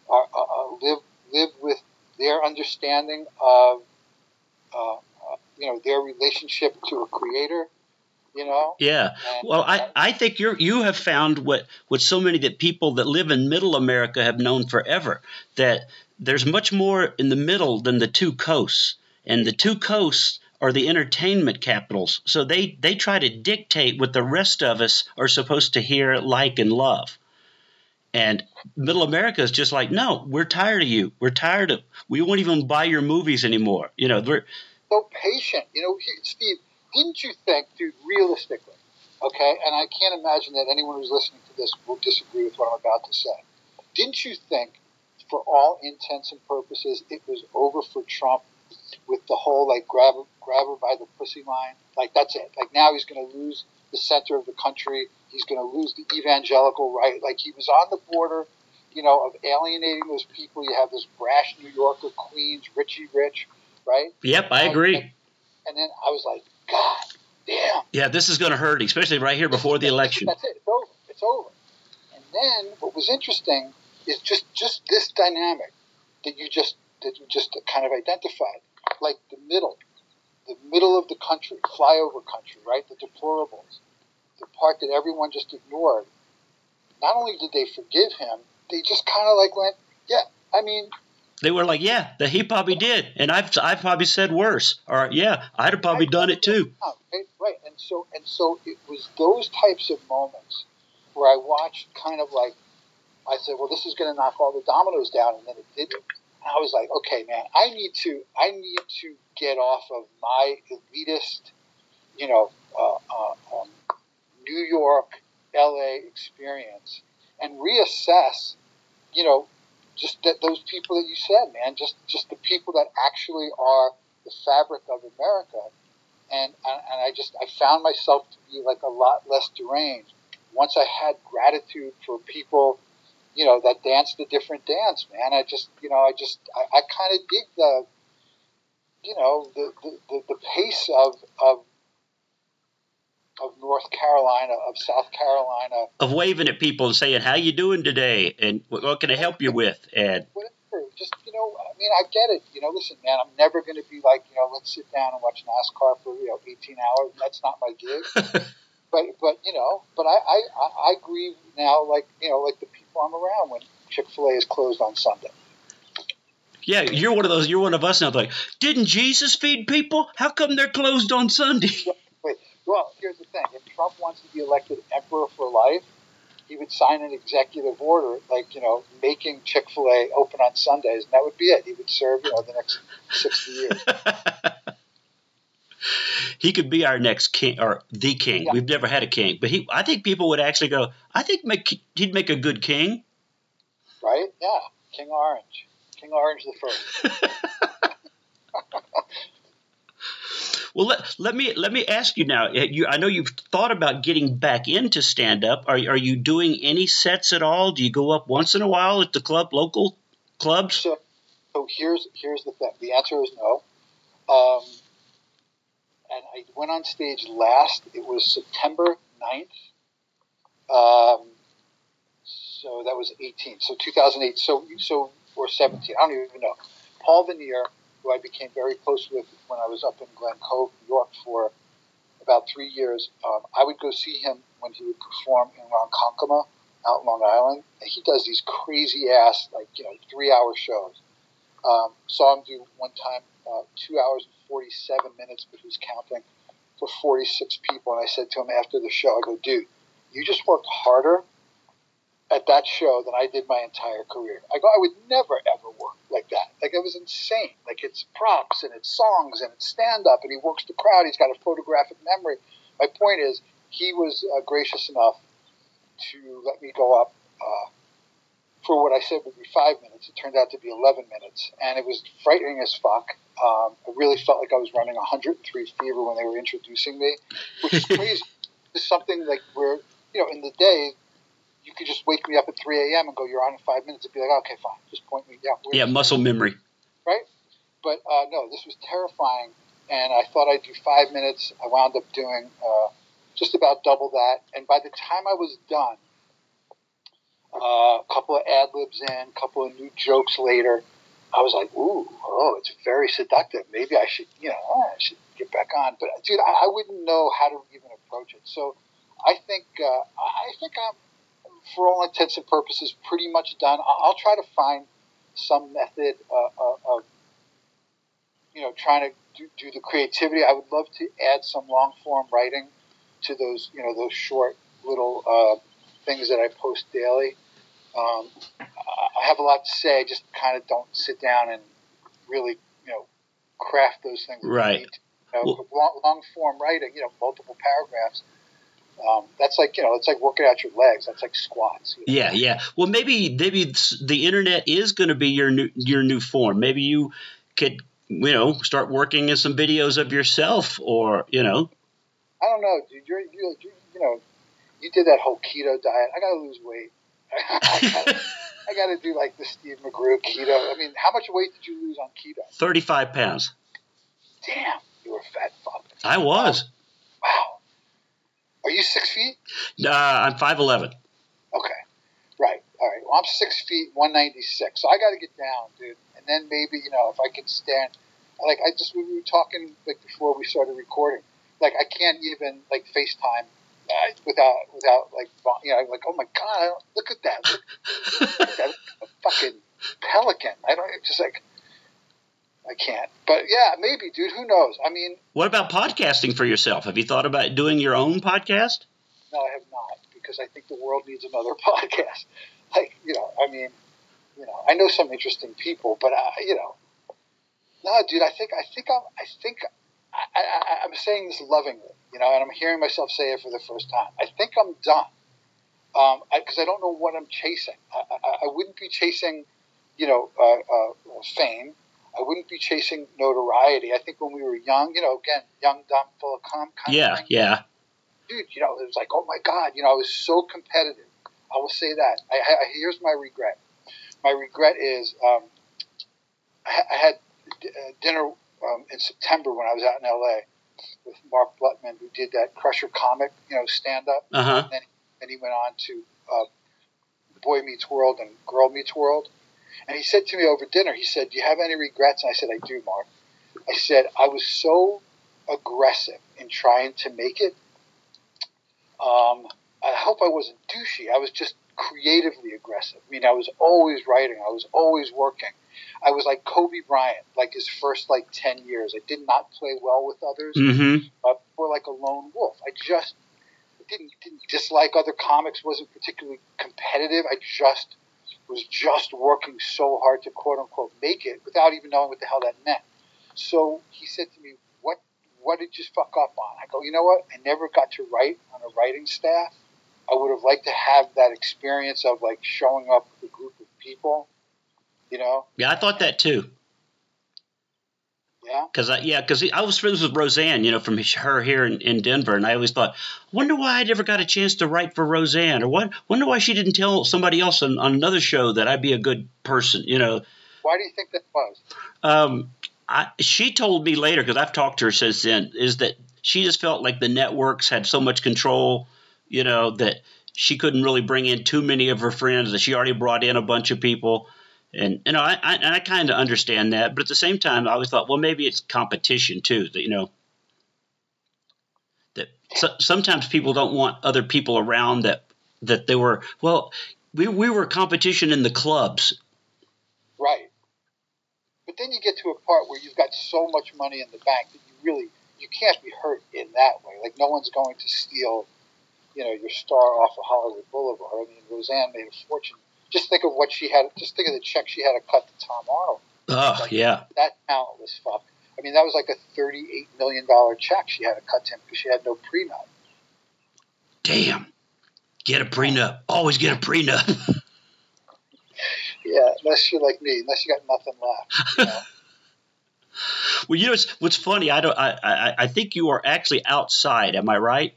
are, uh, live live with their understanding of uh, uh, you know their relationship to a creator. You know. Yeah. And, well, I, I think you you have found what what so many that people that live in Middle America have known forever that there's much more in the middle than the two coasts, and the two coasts are the entertainment capitals. So they, they try to dictate what the rest of us are supposed to hear, like, and love. And Middle America is just like, no, we're tired of you. We're tired of. We won't even buy your movies anymore. You know, we're so patient. You know, Steve, didn't you think, dude, realistically, okay? And I can't imagine that anyone who's listening to this will disagree with what I'm about to say. Didn't you think, for all intents and purposes, it was over for Trump with the whole like grab grab her by the pussy line. Like that's it. Like now he's going to lose the center of the country. He's going to lose the evangelical right. Like he was on the border, you know, of alienating those people. You have this brash New Yorker, Queens, Richie Rich, right? Yep, I um, agree. And, and then I was like, God damn. Yeah, this is going to hurt, especially right here before the election. That's it. It's over. It's over. And then what was interesting is just just this dynamic that you just that you just kind of identified like the middle, the middle of the country, flyover country, right? The deplorables, the part that everyone just ignored. Not only did they forgive him, they just kind of like went, yeah, I mean, they were like, yeah, that he probably did, and I've I've probably said worse, or yeah, I'd have probably done it too. Right, right, and so and so it was those types of moments where I watched kind of like I said, well, this is going to knock all the dominoes down, and then it didn't. I was like, okay, man, I need to, I need to get off of my elitist, you know, uh, uh, um, New York, LA experience and reassess, you know, just that those people that you said, man, just just the people that actually are the fabric of America, and and, and I just I found myself to be like a lot less deranged once I had gratitude for people you know, that dance the different dance, man. I just, you know, I just, I, I kind of dig the, you know, the, the, the, pace of, of, of North Carolina, of South Carolina, of waving at people and saying, "How you doing today?" and what can I help you with? And whatever, just you know, I mean, I get it. You know, listen, man, I'm never going to be like, you know, let's sit down and watch NASCAR for you know 18 hours. That's not my gig. but but you know, but I I, I grieve now like you know like the people I'm around when Chick Fil A is closed on Sunday. Yeah, you're one of those. You're one of us now. Like, didn't Jesus feed people? How come they're closed on Sunday? Well, here's the thing: if Trump wants to be elected emperor for life, he would sign an executive order, like you know, making Chick Fil A open on Sundays, and that would be it. He would serve, you know, the next sixty years. he could be our next king or the king. Yeah. We've never had a king, but he. I think people would actually go. I think make, he'd make a good king. Right? Yeah, King Orange, King Orange the first. well, let, let me let me ask you now. You, I know you've thought about getting back into stand up. Are are you doing any sets at all? Do you go up once in a while at the club, local clubs? So, so here's here's the thing. The answer is no. Um, and I went on stage last. It was September 9th. Um, so that was 18. So 2008. So so or 17. I don't even know. Paul Venier, who I became very close with when I was up in Glen Cove, New York, for about three years. Um, I would go see him when he would perform in Ronkonkoma out in Long Island. And he does these crazy ass, like you know, three hour shows. Um, saw him do one time uh, two hours and 47 minutes, but who's counting for 46 people. And I said to him after the show, I go, dude, you just worked harder at that show than I did my entire career. I go, I would never ever work like that. Like it was insane. Like it's props and it's songs and it's stand up and he works the crowd. He's got a photographic memory. My point is, he was uh, gracious enough to let me go up uh, for what I said would be five minutes. It turned out to be 11 minutes, and it was frightening as fuck. Um, I really felt like I was running 103 fever when they were introducing me, which is crazy. it's something like where, you know, in the day, you could just wake me up at 3 a.m. and go, you're on in five minutes, and be like, okay, fine, just point me. Yeah, yeah muscle memory. Right? But uh, no, this was terrifying, and I thought I'd do five minutes. I wound up doing uh, just about double that, and by the time I was done, uh, a couple of ad libs in, a couple of new jokes later. I was like, ooh, oh, it's very seductive. Maybe I should, you know, I should get back on. But dude, I, I wouldn't know how to even approach it. So I think uh, I think I'm, for all intents and purposes, pretty much done. I'll try to find some method uh, uh, of, you know, trying to do, do the creativity. I would love to add some long form writing to those, you know, those short little uh, things that I post daily. Um, I have a lot to say. I just kind of don't sit down and really, you know, craft those things. Right. You know, well, long, long, form writing, you know, multiple paragraphs. Um, that's like you know, it's like working out your legs. That's like squats. You know? Yeah, yeah. Well, maybe maybe the internet is going to be your new your new form. Maybe you could you know start working in some videos of yourself, or you know. I don't know, dude. You're, you're, you're you know, you did that whole keto diet. I got to lose weight. I got to do like the Steve McGrew keto. I mean, how much weight did you lose on keto? 35 pounds. Damn, you were a fat fuck. I was. Wow. Are you six feet? Uh, I'm 5'11. Okay. Right. All right. Well, I'm six feet, 196. So I got to get down, dude. And then maybe, you know, if I can stand, like I just, we were talking like before we started recording, like I can't even like FaceTime uh, without without like you know like oh my god look at that look, look at that fucking pelican I don't just like I can't but yeah maybe dude who knows I mean what about podcasting for yourself have you thought about doing your own podcast no I have not because I think the world needs another podcast like you know I mean you know I know some interesting people but I, you know no dude I think I think I'm I think I, I, I'm saying this lovingly you know, and I'm hearing myself say it for the first time. I think I'm done because um, I, I, don't know what I'm chasing. I, I, I wouldn't be chasing, you know, uh, uh, fame. I wouldn't be chasing notoriety. I think when we were young, you know, again, young, dumb, full of cum. yeah, of yeah. Dude, you know, it was like, oh my god, you know, I was so competitive. I will say that. I, I here's my regret. My regret is um, I, I had uh, dinner um, in September when I was out in L.A with Mark Blutman, who did that Crusher comic, you know, stand up. Uh-huh. And then, then he went on to uh, Boy Meets World and Girl Meets World. And he said to me over dinner, he said, Do you have any regrets? And I said, I do, Mark. I said, I was so aggressive in trying to make it. Um, I hope I wasn't douchey. I was just creatively aggressive. I mean, I was always writing, I was always working. I was like Kobe Bryant, like his first like ten years. I did not play well with others, mm-hmm. uh, or like a lone wolf. I just didn't, didn't dislike other comics. wasn't particularly competitive. I just was just working so hard to quote unquote make it without even knowing what the hell that meant. So he said to me, "What what did you fuck up on?" I go, "You know what? I never got to write on a writing staff. I would have liked to have that experience of like showing up with a group of people." You know? Yeah, I thought that too. Yeah. Because I yeah, because I was friends with Roseanne, you know, from her here in, in Denver, and I always thought, wonder why I never got a chance to write for Roseanne, or what, wonder why she didn't tell somebody else on, on another show that I'd be a good person, you know. Why do you think that was? Um, I, she told me later because I've talked to her since then is that she just felt like the networks had so much control, you know, that she couldn't really bring in too many of her friends. That she already brought in a bunch of people and you know, I, I I kind of understand that, but at the same time, I always thought, well, maybe it's competition too. That you know, that so, sometimes people don't want other people around that that they were. Well, we we were competition in the clubs, right? But then you get to a part where you've got so much money in the bank that you really you can't be hurt in that way. Like no one's going to steal, you know, your star off of Hollywood Boulevard. I mean, Roseanne made a fortune. Just think of what she had. Just think of the check she had to cut to Tom Arnold. Oh Like, yeah. That talent was fucked. I mean, that was like a thirty-eight million dollar check she had to cut to him because she had no prenup. Damn. Get a prenup. Always get a prenup. Yeah, unless you're like me, unless you got nothing left. You know? well, you know what's, what's funny? I don't. I, I I think you are actually outside. Am I right?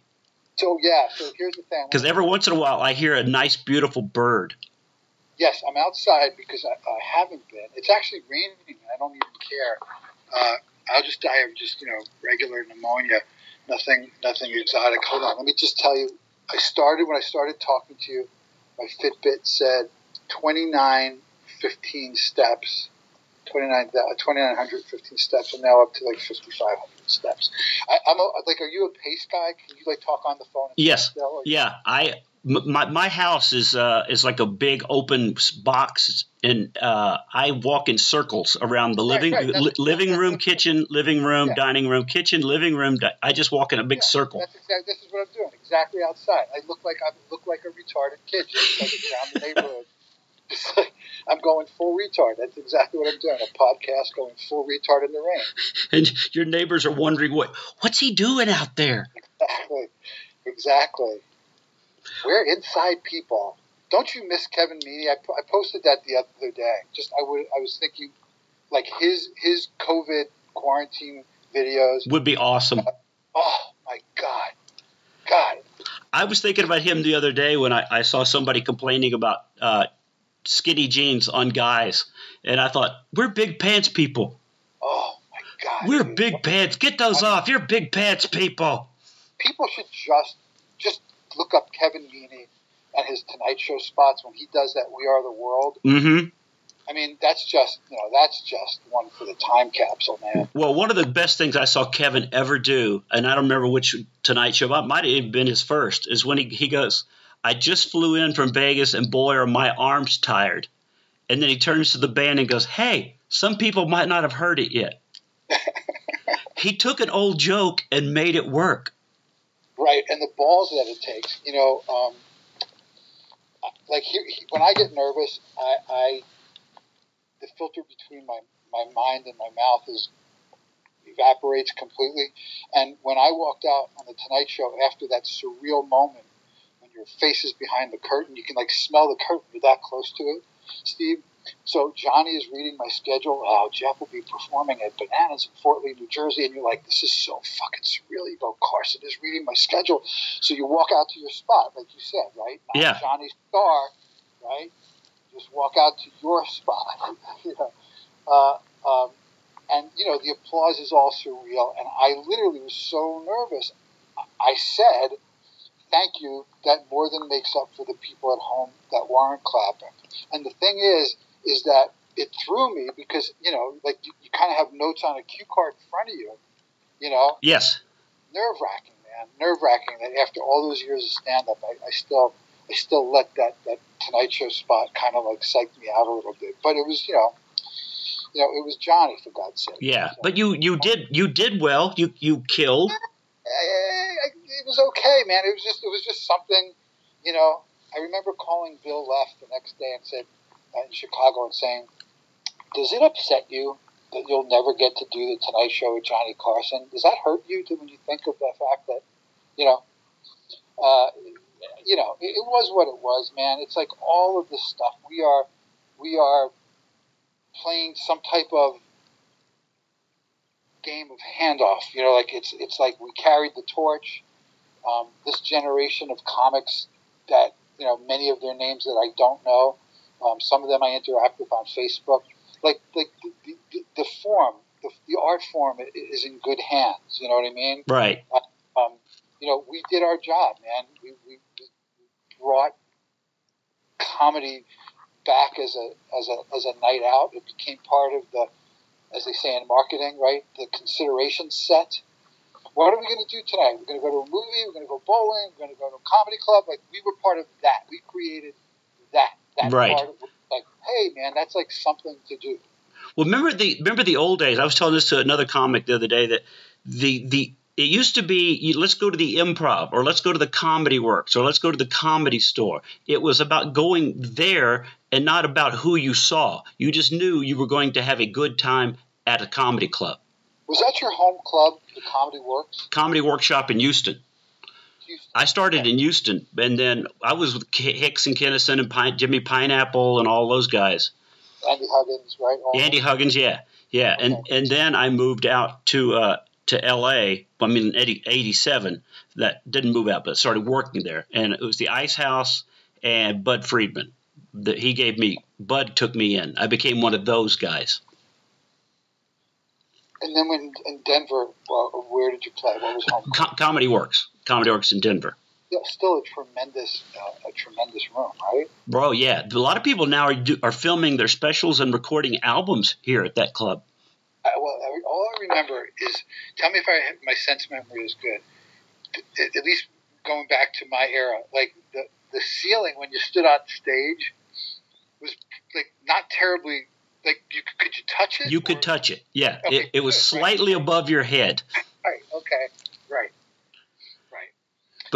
so yeah, so here's the thing. Because every once in a while I hear a nice, beautiful bird. Yes, I'm outside because I, I haven't been. It's actually raining. I don't even care. Uh, I'll just die of just you know regular pneumonia. Nothing, nothing exotic. Hold on, let me just tell you. I started when I started talking to you. My Fitbit said 29, 15 steps. 29, 2,915 steps. I'm now up to like 5,500 steps. I, I'm a, like, are you a pace guy? Can you like talk on the phone? and Yes. Yeah, I my my house is uh is like a big open box, and uh, I walk in circles around the living right, li- living room, kitchen, living room, Yeah. dining room, kitchen, living room. di- I just walk in a big Yeah, circle. That's exactly. This is what I'm doing. Exactly outside. I look like I look like a retarded kid just like around the neighborhood. Like I'm going full retard. That's exactly what I'm doing. A podcast going full retard in the rain. And your neighbors are wondering what what's he doing out there. Exactly. Exactly. We're inside people. Don't you miss Kevin Meaney? I, I posted that the other day. Just I would I was thinking, like his his COVID quarantine videos. Would be awesome. Oh my god, God. I was thinking about him the other day when I, I saw somebody complaining about uh, skinny jeans on guys, and I thought we're big pants people. Oh my god. We're dude. big pants. Get those off. You're big pants people. people should just just look up Kevin Meaney and his Tonight Show spots when he does that We Are the World. Mm-hmm. I mean, that's just you know that's just one for the time capsule, man. Well, one of the best things I saw Kevin ever do, and I don't remember which Tonight Show, it might have even been his first, is when he, he goes, I just flew in from Vegas, and boy, are my arms tired. And then he turns to the band and goes, Hey, some people might not have heard it yet. he took an old joke and made it work. Right, and the balls that it takes, you know, um, like he, he, when I get nervous, I, I the filter between my my mind and my mouth is evaporates completely. And when I walked out on the Tonight Show after that surreal moment, when your face is behind the curtain, you can like smell the curtain. You're that close to it, Steve. So Johnny is reading my schedule. Oh, Jeff will be performing at Bananas in Fort Lee, New Jersey, and you're like, this is so fucking surreal. Go, Carson is reading my schedule. So you walk out to your spot, like you said, right? Not Yeah. Johnny's star, right? Just walk out to your spot. you know, uh, um, and you know the applause is all surreal. And I literally was so nervous. I said, "Thank you." That more than makes up for the people at home that weren't clapping. And the thing is, is that it threw me because you know, like you, you kind of have notes on a cue card in front of you. You know, Yes. nerve wracking, man. Nerve wracking that after all those years of stand up, I, I still I still let that, that Tonight Show spot kind of like psych me out a little bit. But it was, you know, you know, it was Johnny for God's sake. Yeah. So, But you, you did you did well. You you killed. it was okay, man. It was just it was just something, you know. I remember calling Bill Leff the next day and said in Chicago and saying, "Does it upset you that you'll never get to do the Tonight Show with Johnny Carson? Does that hurt you when you think of the fact that, you know, uh, you know, it, it was what it was, man. It's like all of this stuff. We are, we are playing some type of game of handoff. You know, like it's it's like we carried the torch. Um, this generation of comics that you know many of their names that I don't know. Um, some of them I interact with on Facebook. Like like the, the, the form, the, the art form is in good hands. You know what I mean? Right. um, you know, we did our job, man. We, we, we brought comedy back as a as a as a night out. It became part of the, as they say in marketing, right? The consideration set. What are we going to do tonight? We're going to go to a movie. We're going to go bowling. We're going to go to a comedy club. Like we were part of that. We created that. That Right. part like, hey, man, that's like something to do. Well, remember the remember the old days. I was telling this to another comic the other day that the the it used to be you, let's go to the improv or let's go to the comedy works or let's go to the comedy store it was about going there and not about who you saw you just knew you were going to have a good time at a comedy club Was that your home club, the Comedy Works? comedy workshop in houston Houston? i started in houston and then i was with hicks and kinnison and Pine, jimmy pineapple and all those guys Andy Huggins, right? All Andy Huggins, yeah, yeah, and Okay. and then I moved out to uh, to L.A. I mean, in 80, 87. That didn't move out, but started working there, and it was the Ice House and Bud Friedman. That he gave me. Bud took me in. I became one of those guys. And then when in Denver, well, where did you play? What was home? Co- Comedy Works, Comedy Works in Denver. Yeah, still a tremendous, uh, a tremendous room, right? Bro, yeah, a lot of people now are do, are filming their specials and recording albums here at that club. Well, I, all I remember is, tell me if I my sense memory is good. At, least going back to my era, like the the ceiling when you stood on stage was like not terribly. Like you could, could you touch it? You could Or- touch it, yeah. Okay, It, it was good, right. slightly above your head. Right. Okay.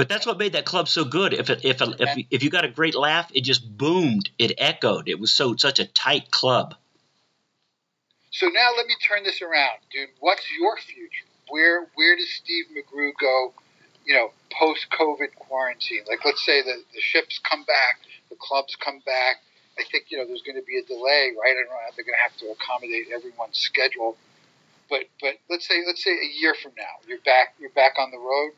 But that's what made that club so good. If it, if if if you got a great laugh, it just boomed. It echoed. It was so such a tight club. So now let me turn this around, dude. What's your future? Where where does Steve McGrew go? You know, post COVID quarantine. Like, let's say the the ships come back, the clubs come back. I think you know there's going to be a delay, right? I don't know they're going to have to accommodate everyone's schedule. But but let's say let's say a year from now, you're back you're back on the road.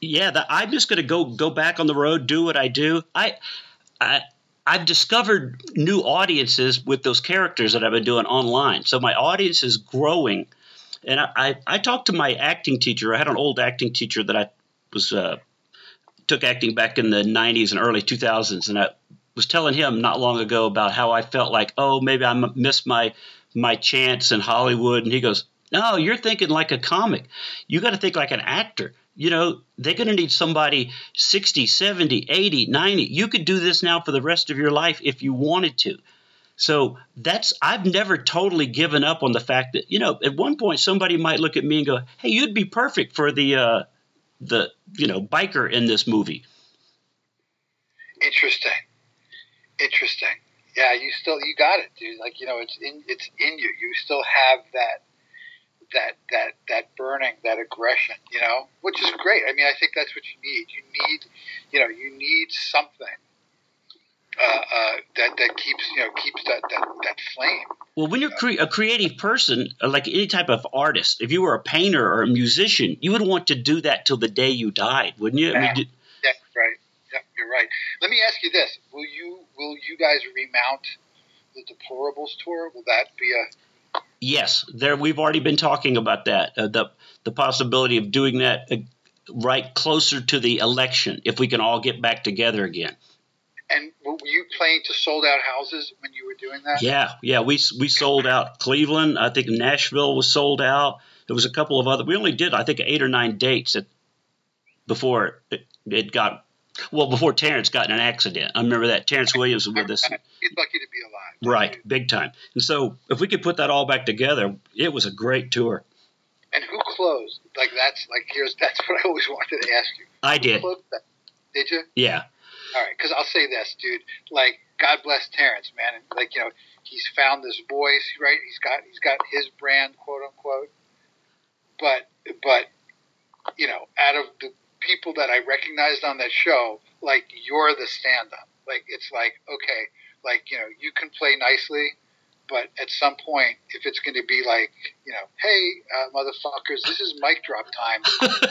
Yeah, I'm just going to go go back on the road, do what I do. I I I've discovered new audiences with those characters that I've been doing online. So my audience is growing. And I, I, I talked to my acting teacher. I had an old acting teacher that I was uh, took acting back in the 90s and early 2000s, and I was telling him not long ago about how I felt like, oh, maybe I missed my my chance in Hollywood. And he goes, no, you're thinking like a comic. You got to think like an actor. You know, they're going to need somebody 60, 70, 80, 90. You could do this now for the rest of your life if you wanted to. So that's I've never totally given up on the fact that you know at one point somebody might look at me and go, "Hey, you'd be perfect for the uh, the you know biker in this movie." Interesting. Interesting. Yeah, you still you got it, dude. Like you know, it's in it's in you. You still have that that that that burning, that aggression. You know, which is great. I mean, I think that's what you need. You need, you know, you need something uh, uh, that that keeps you know keeps that that, that flame. Well, when you're cre- a creative person, like any type of artist, if you were a painter or a musician, you would want to do that till the day you died, wouldn't you? I mean, d- Yeah, right. Yeah, you're right. Let me ask you this: Will you will you guys remount the Deplorables tour? Will that be a yes, there we've already been talking about that. Uh, the the possibility of doing that uh, right closer to the election, if we can all get back together again. and were you playing to sold out houses when you were doing that? Yeah, yeah, we we sold out Cleveland. I think Nashville was sold out. There was a couple of other. We only did I think eight or nine dates at, before it, it got well before Terrence got in an accident. I remember that Terrence Williams was with us. He's lucky to be alive. Right, big time. And so if we could put that all back together, it was a great tour. And who closed? Like that's like here's that's what I always wanted to ask you. I Who did. Did you? Yeah. All right, because I'll say this, dude. Like, God bless Terrence, man. And like, you know, he's found this voice, right? He's got he's got his brand, quote unquote. But but you know, out of the people that I recognized on that show, like you're the stand-up. Like it's like okay, like you know, you can play nicely. But at some point, if it's going to be like, you know, hey, uh, motherfuckers, this is mic drop time,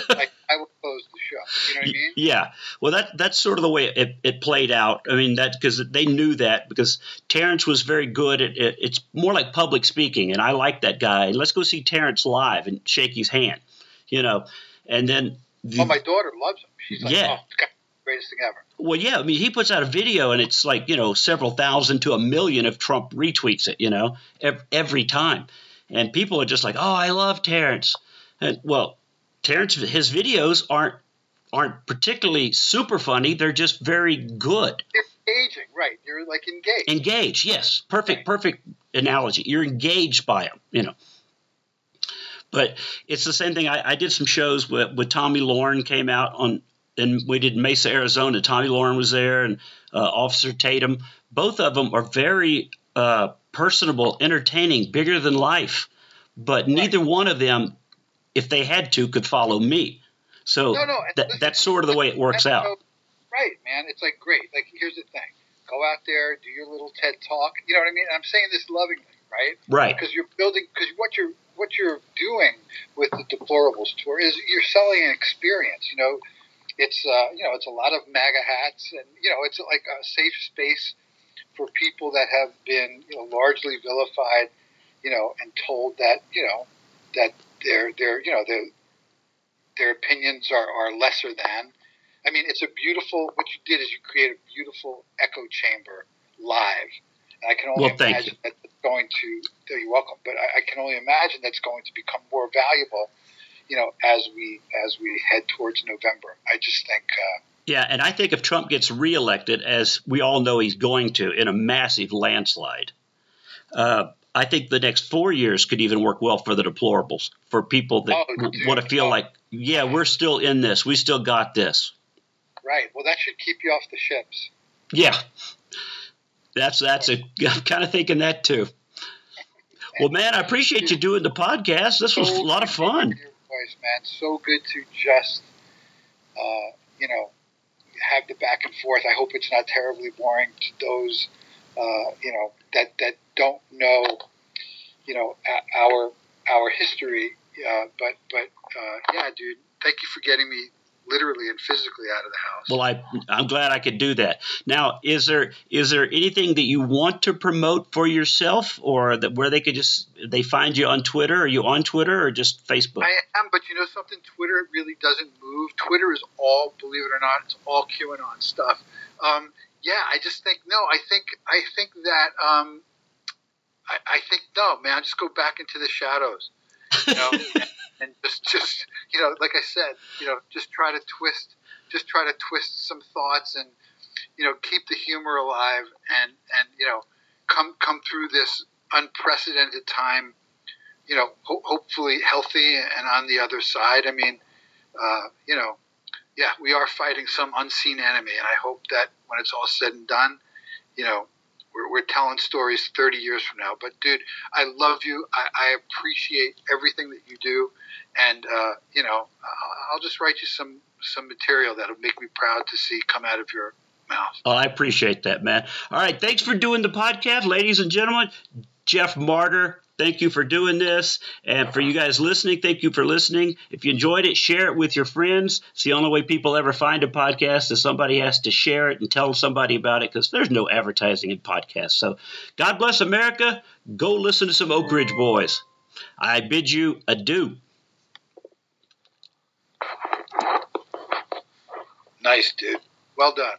like I will close the show. You know what I mean? Yeah, well, that that's sort of the way it, it played out. I mean, that because they knew that because Terrence was very good at it. It's more like public speaking, and I like that guy. Let's go see Terrence live and shake his hand, you know. And then, Oh, the, Oh, my daughter loves him. She's like, Yeah. oh, God, greatest thing ever. well, yeah, I mean, he puts out a video, and it's like you know several thousand to a million if Trump retweets it, you know, every, every time, and people are just like, oh, I love Terrence, and well, Terrence, his videos aren't aren't particularly super funny. They're just very good. Engaging, right? You're like engaged. Engaged, yes, perfect, perfect analogy. You're engaged by them, you know. But it's the same thing. I, I did some shows with, with Tomi Lahren came out on, and we did Mesa, Arizona. Tomi Lahren was there, and uh, Officer Tatum. Both of them are very uh, personable, entertaining, bigger than life. But neither one of them, if they had to, could follow me. So No, no, that, that's sort of the way it works out. so- right, man. It's like great. Like here's the thing: go out there, do your little TED talk. You know what I mean? I'm saying this lovingly, right? Right. Because you're building. Because what you're what you're doing with the deplorables tour is you're selling an experience. You know, it's uh, you know it's a lot of MAGA hats, and you know it's like a safe space for people that have been you know largely vilified, you know, and told that you know that their their you know their their opinions are, are lesser than. I mean, it's a beautiful. What you did is you create a beautiful echo chamber live. And I can only Well, imagine that it's going to. You're welcome, but I, I can only imagine that's going to become more valuable. You know, as we as we head towards November, I just think. Uh, Yeah, and I think if Trump gets reelected, as we all know he's going to, in a massive landslide, uh, I think the next four years could even work well for the deplorables, for people that Oh, w- want to feel oh. like, yeah, we're still in this, we still got this. right. Well, that should keep you off the ships. Yeah, that's that's a. I'm kind of thinking that too. Well, man, I appreciate you doing the podcast. This was a lot of fun. voice, man. So good to just, uh, you know, have the back and forth. I hope it's not terribly boring to those, uh, you know, that that don't know, you know, our our history. Uh, but but uh, yeah, dude, thank you for getting me literally and physically out of the house. Well, I I'm glad I could do that. Now, is there is there anything that you want to promote for yourself, or that where they could just they find you on Twitter? Are you on Twitter or just Facebook? I am, but you know something? Twitter really doesn't move. Twitter is all, believe it or not, it's all QAnon stuff. Um, yeah, I just think no. I think I think that um, I, I think no, man. Just go back into the shadows, you know, and, just just you know, like I said, you know, just try to twist, just try to twist some thoughts and you know, keep the humor alive and and you know, come come through this unprecedented time you know, ho- hopefully healthy and on the other side. I mean, uh, you know, yeah, we are fighting some unseen enemy, and I hope that when it's all said and done, you know, we're, we're telling stories 30 years from now. But dude, I love you. I, I appreciate everything that you do, and uh, you know, I'll, just write you some some material that'll make me proud to see come out of your mouth. Oh, I appreciate that, man. All right, thanks for doing the podcast, ladies and gentlemen. Jeff Martyr, thank you for doing this. And for you guys listening, thank you for listening. If you enjoyed it, share it with your friends. It's the only way people ever find a podcast is somebody has to share it and tell somebody about it because there's no advertising in podcasts. So God bless America. Go listen to some Oak Ridge Boys. I bid you adieu. Nice, dude. Well done.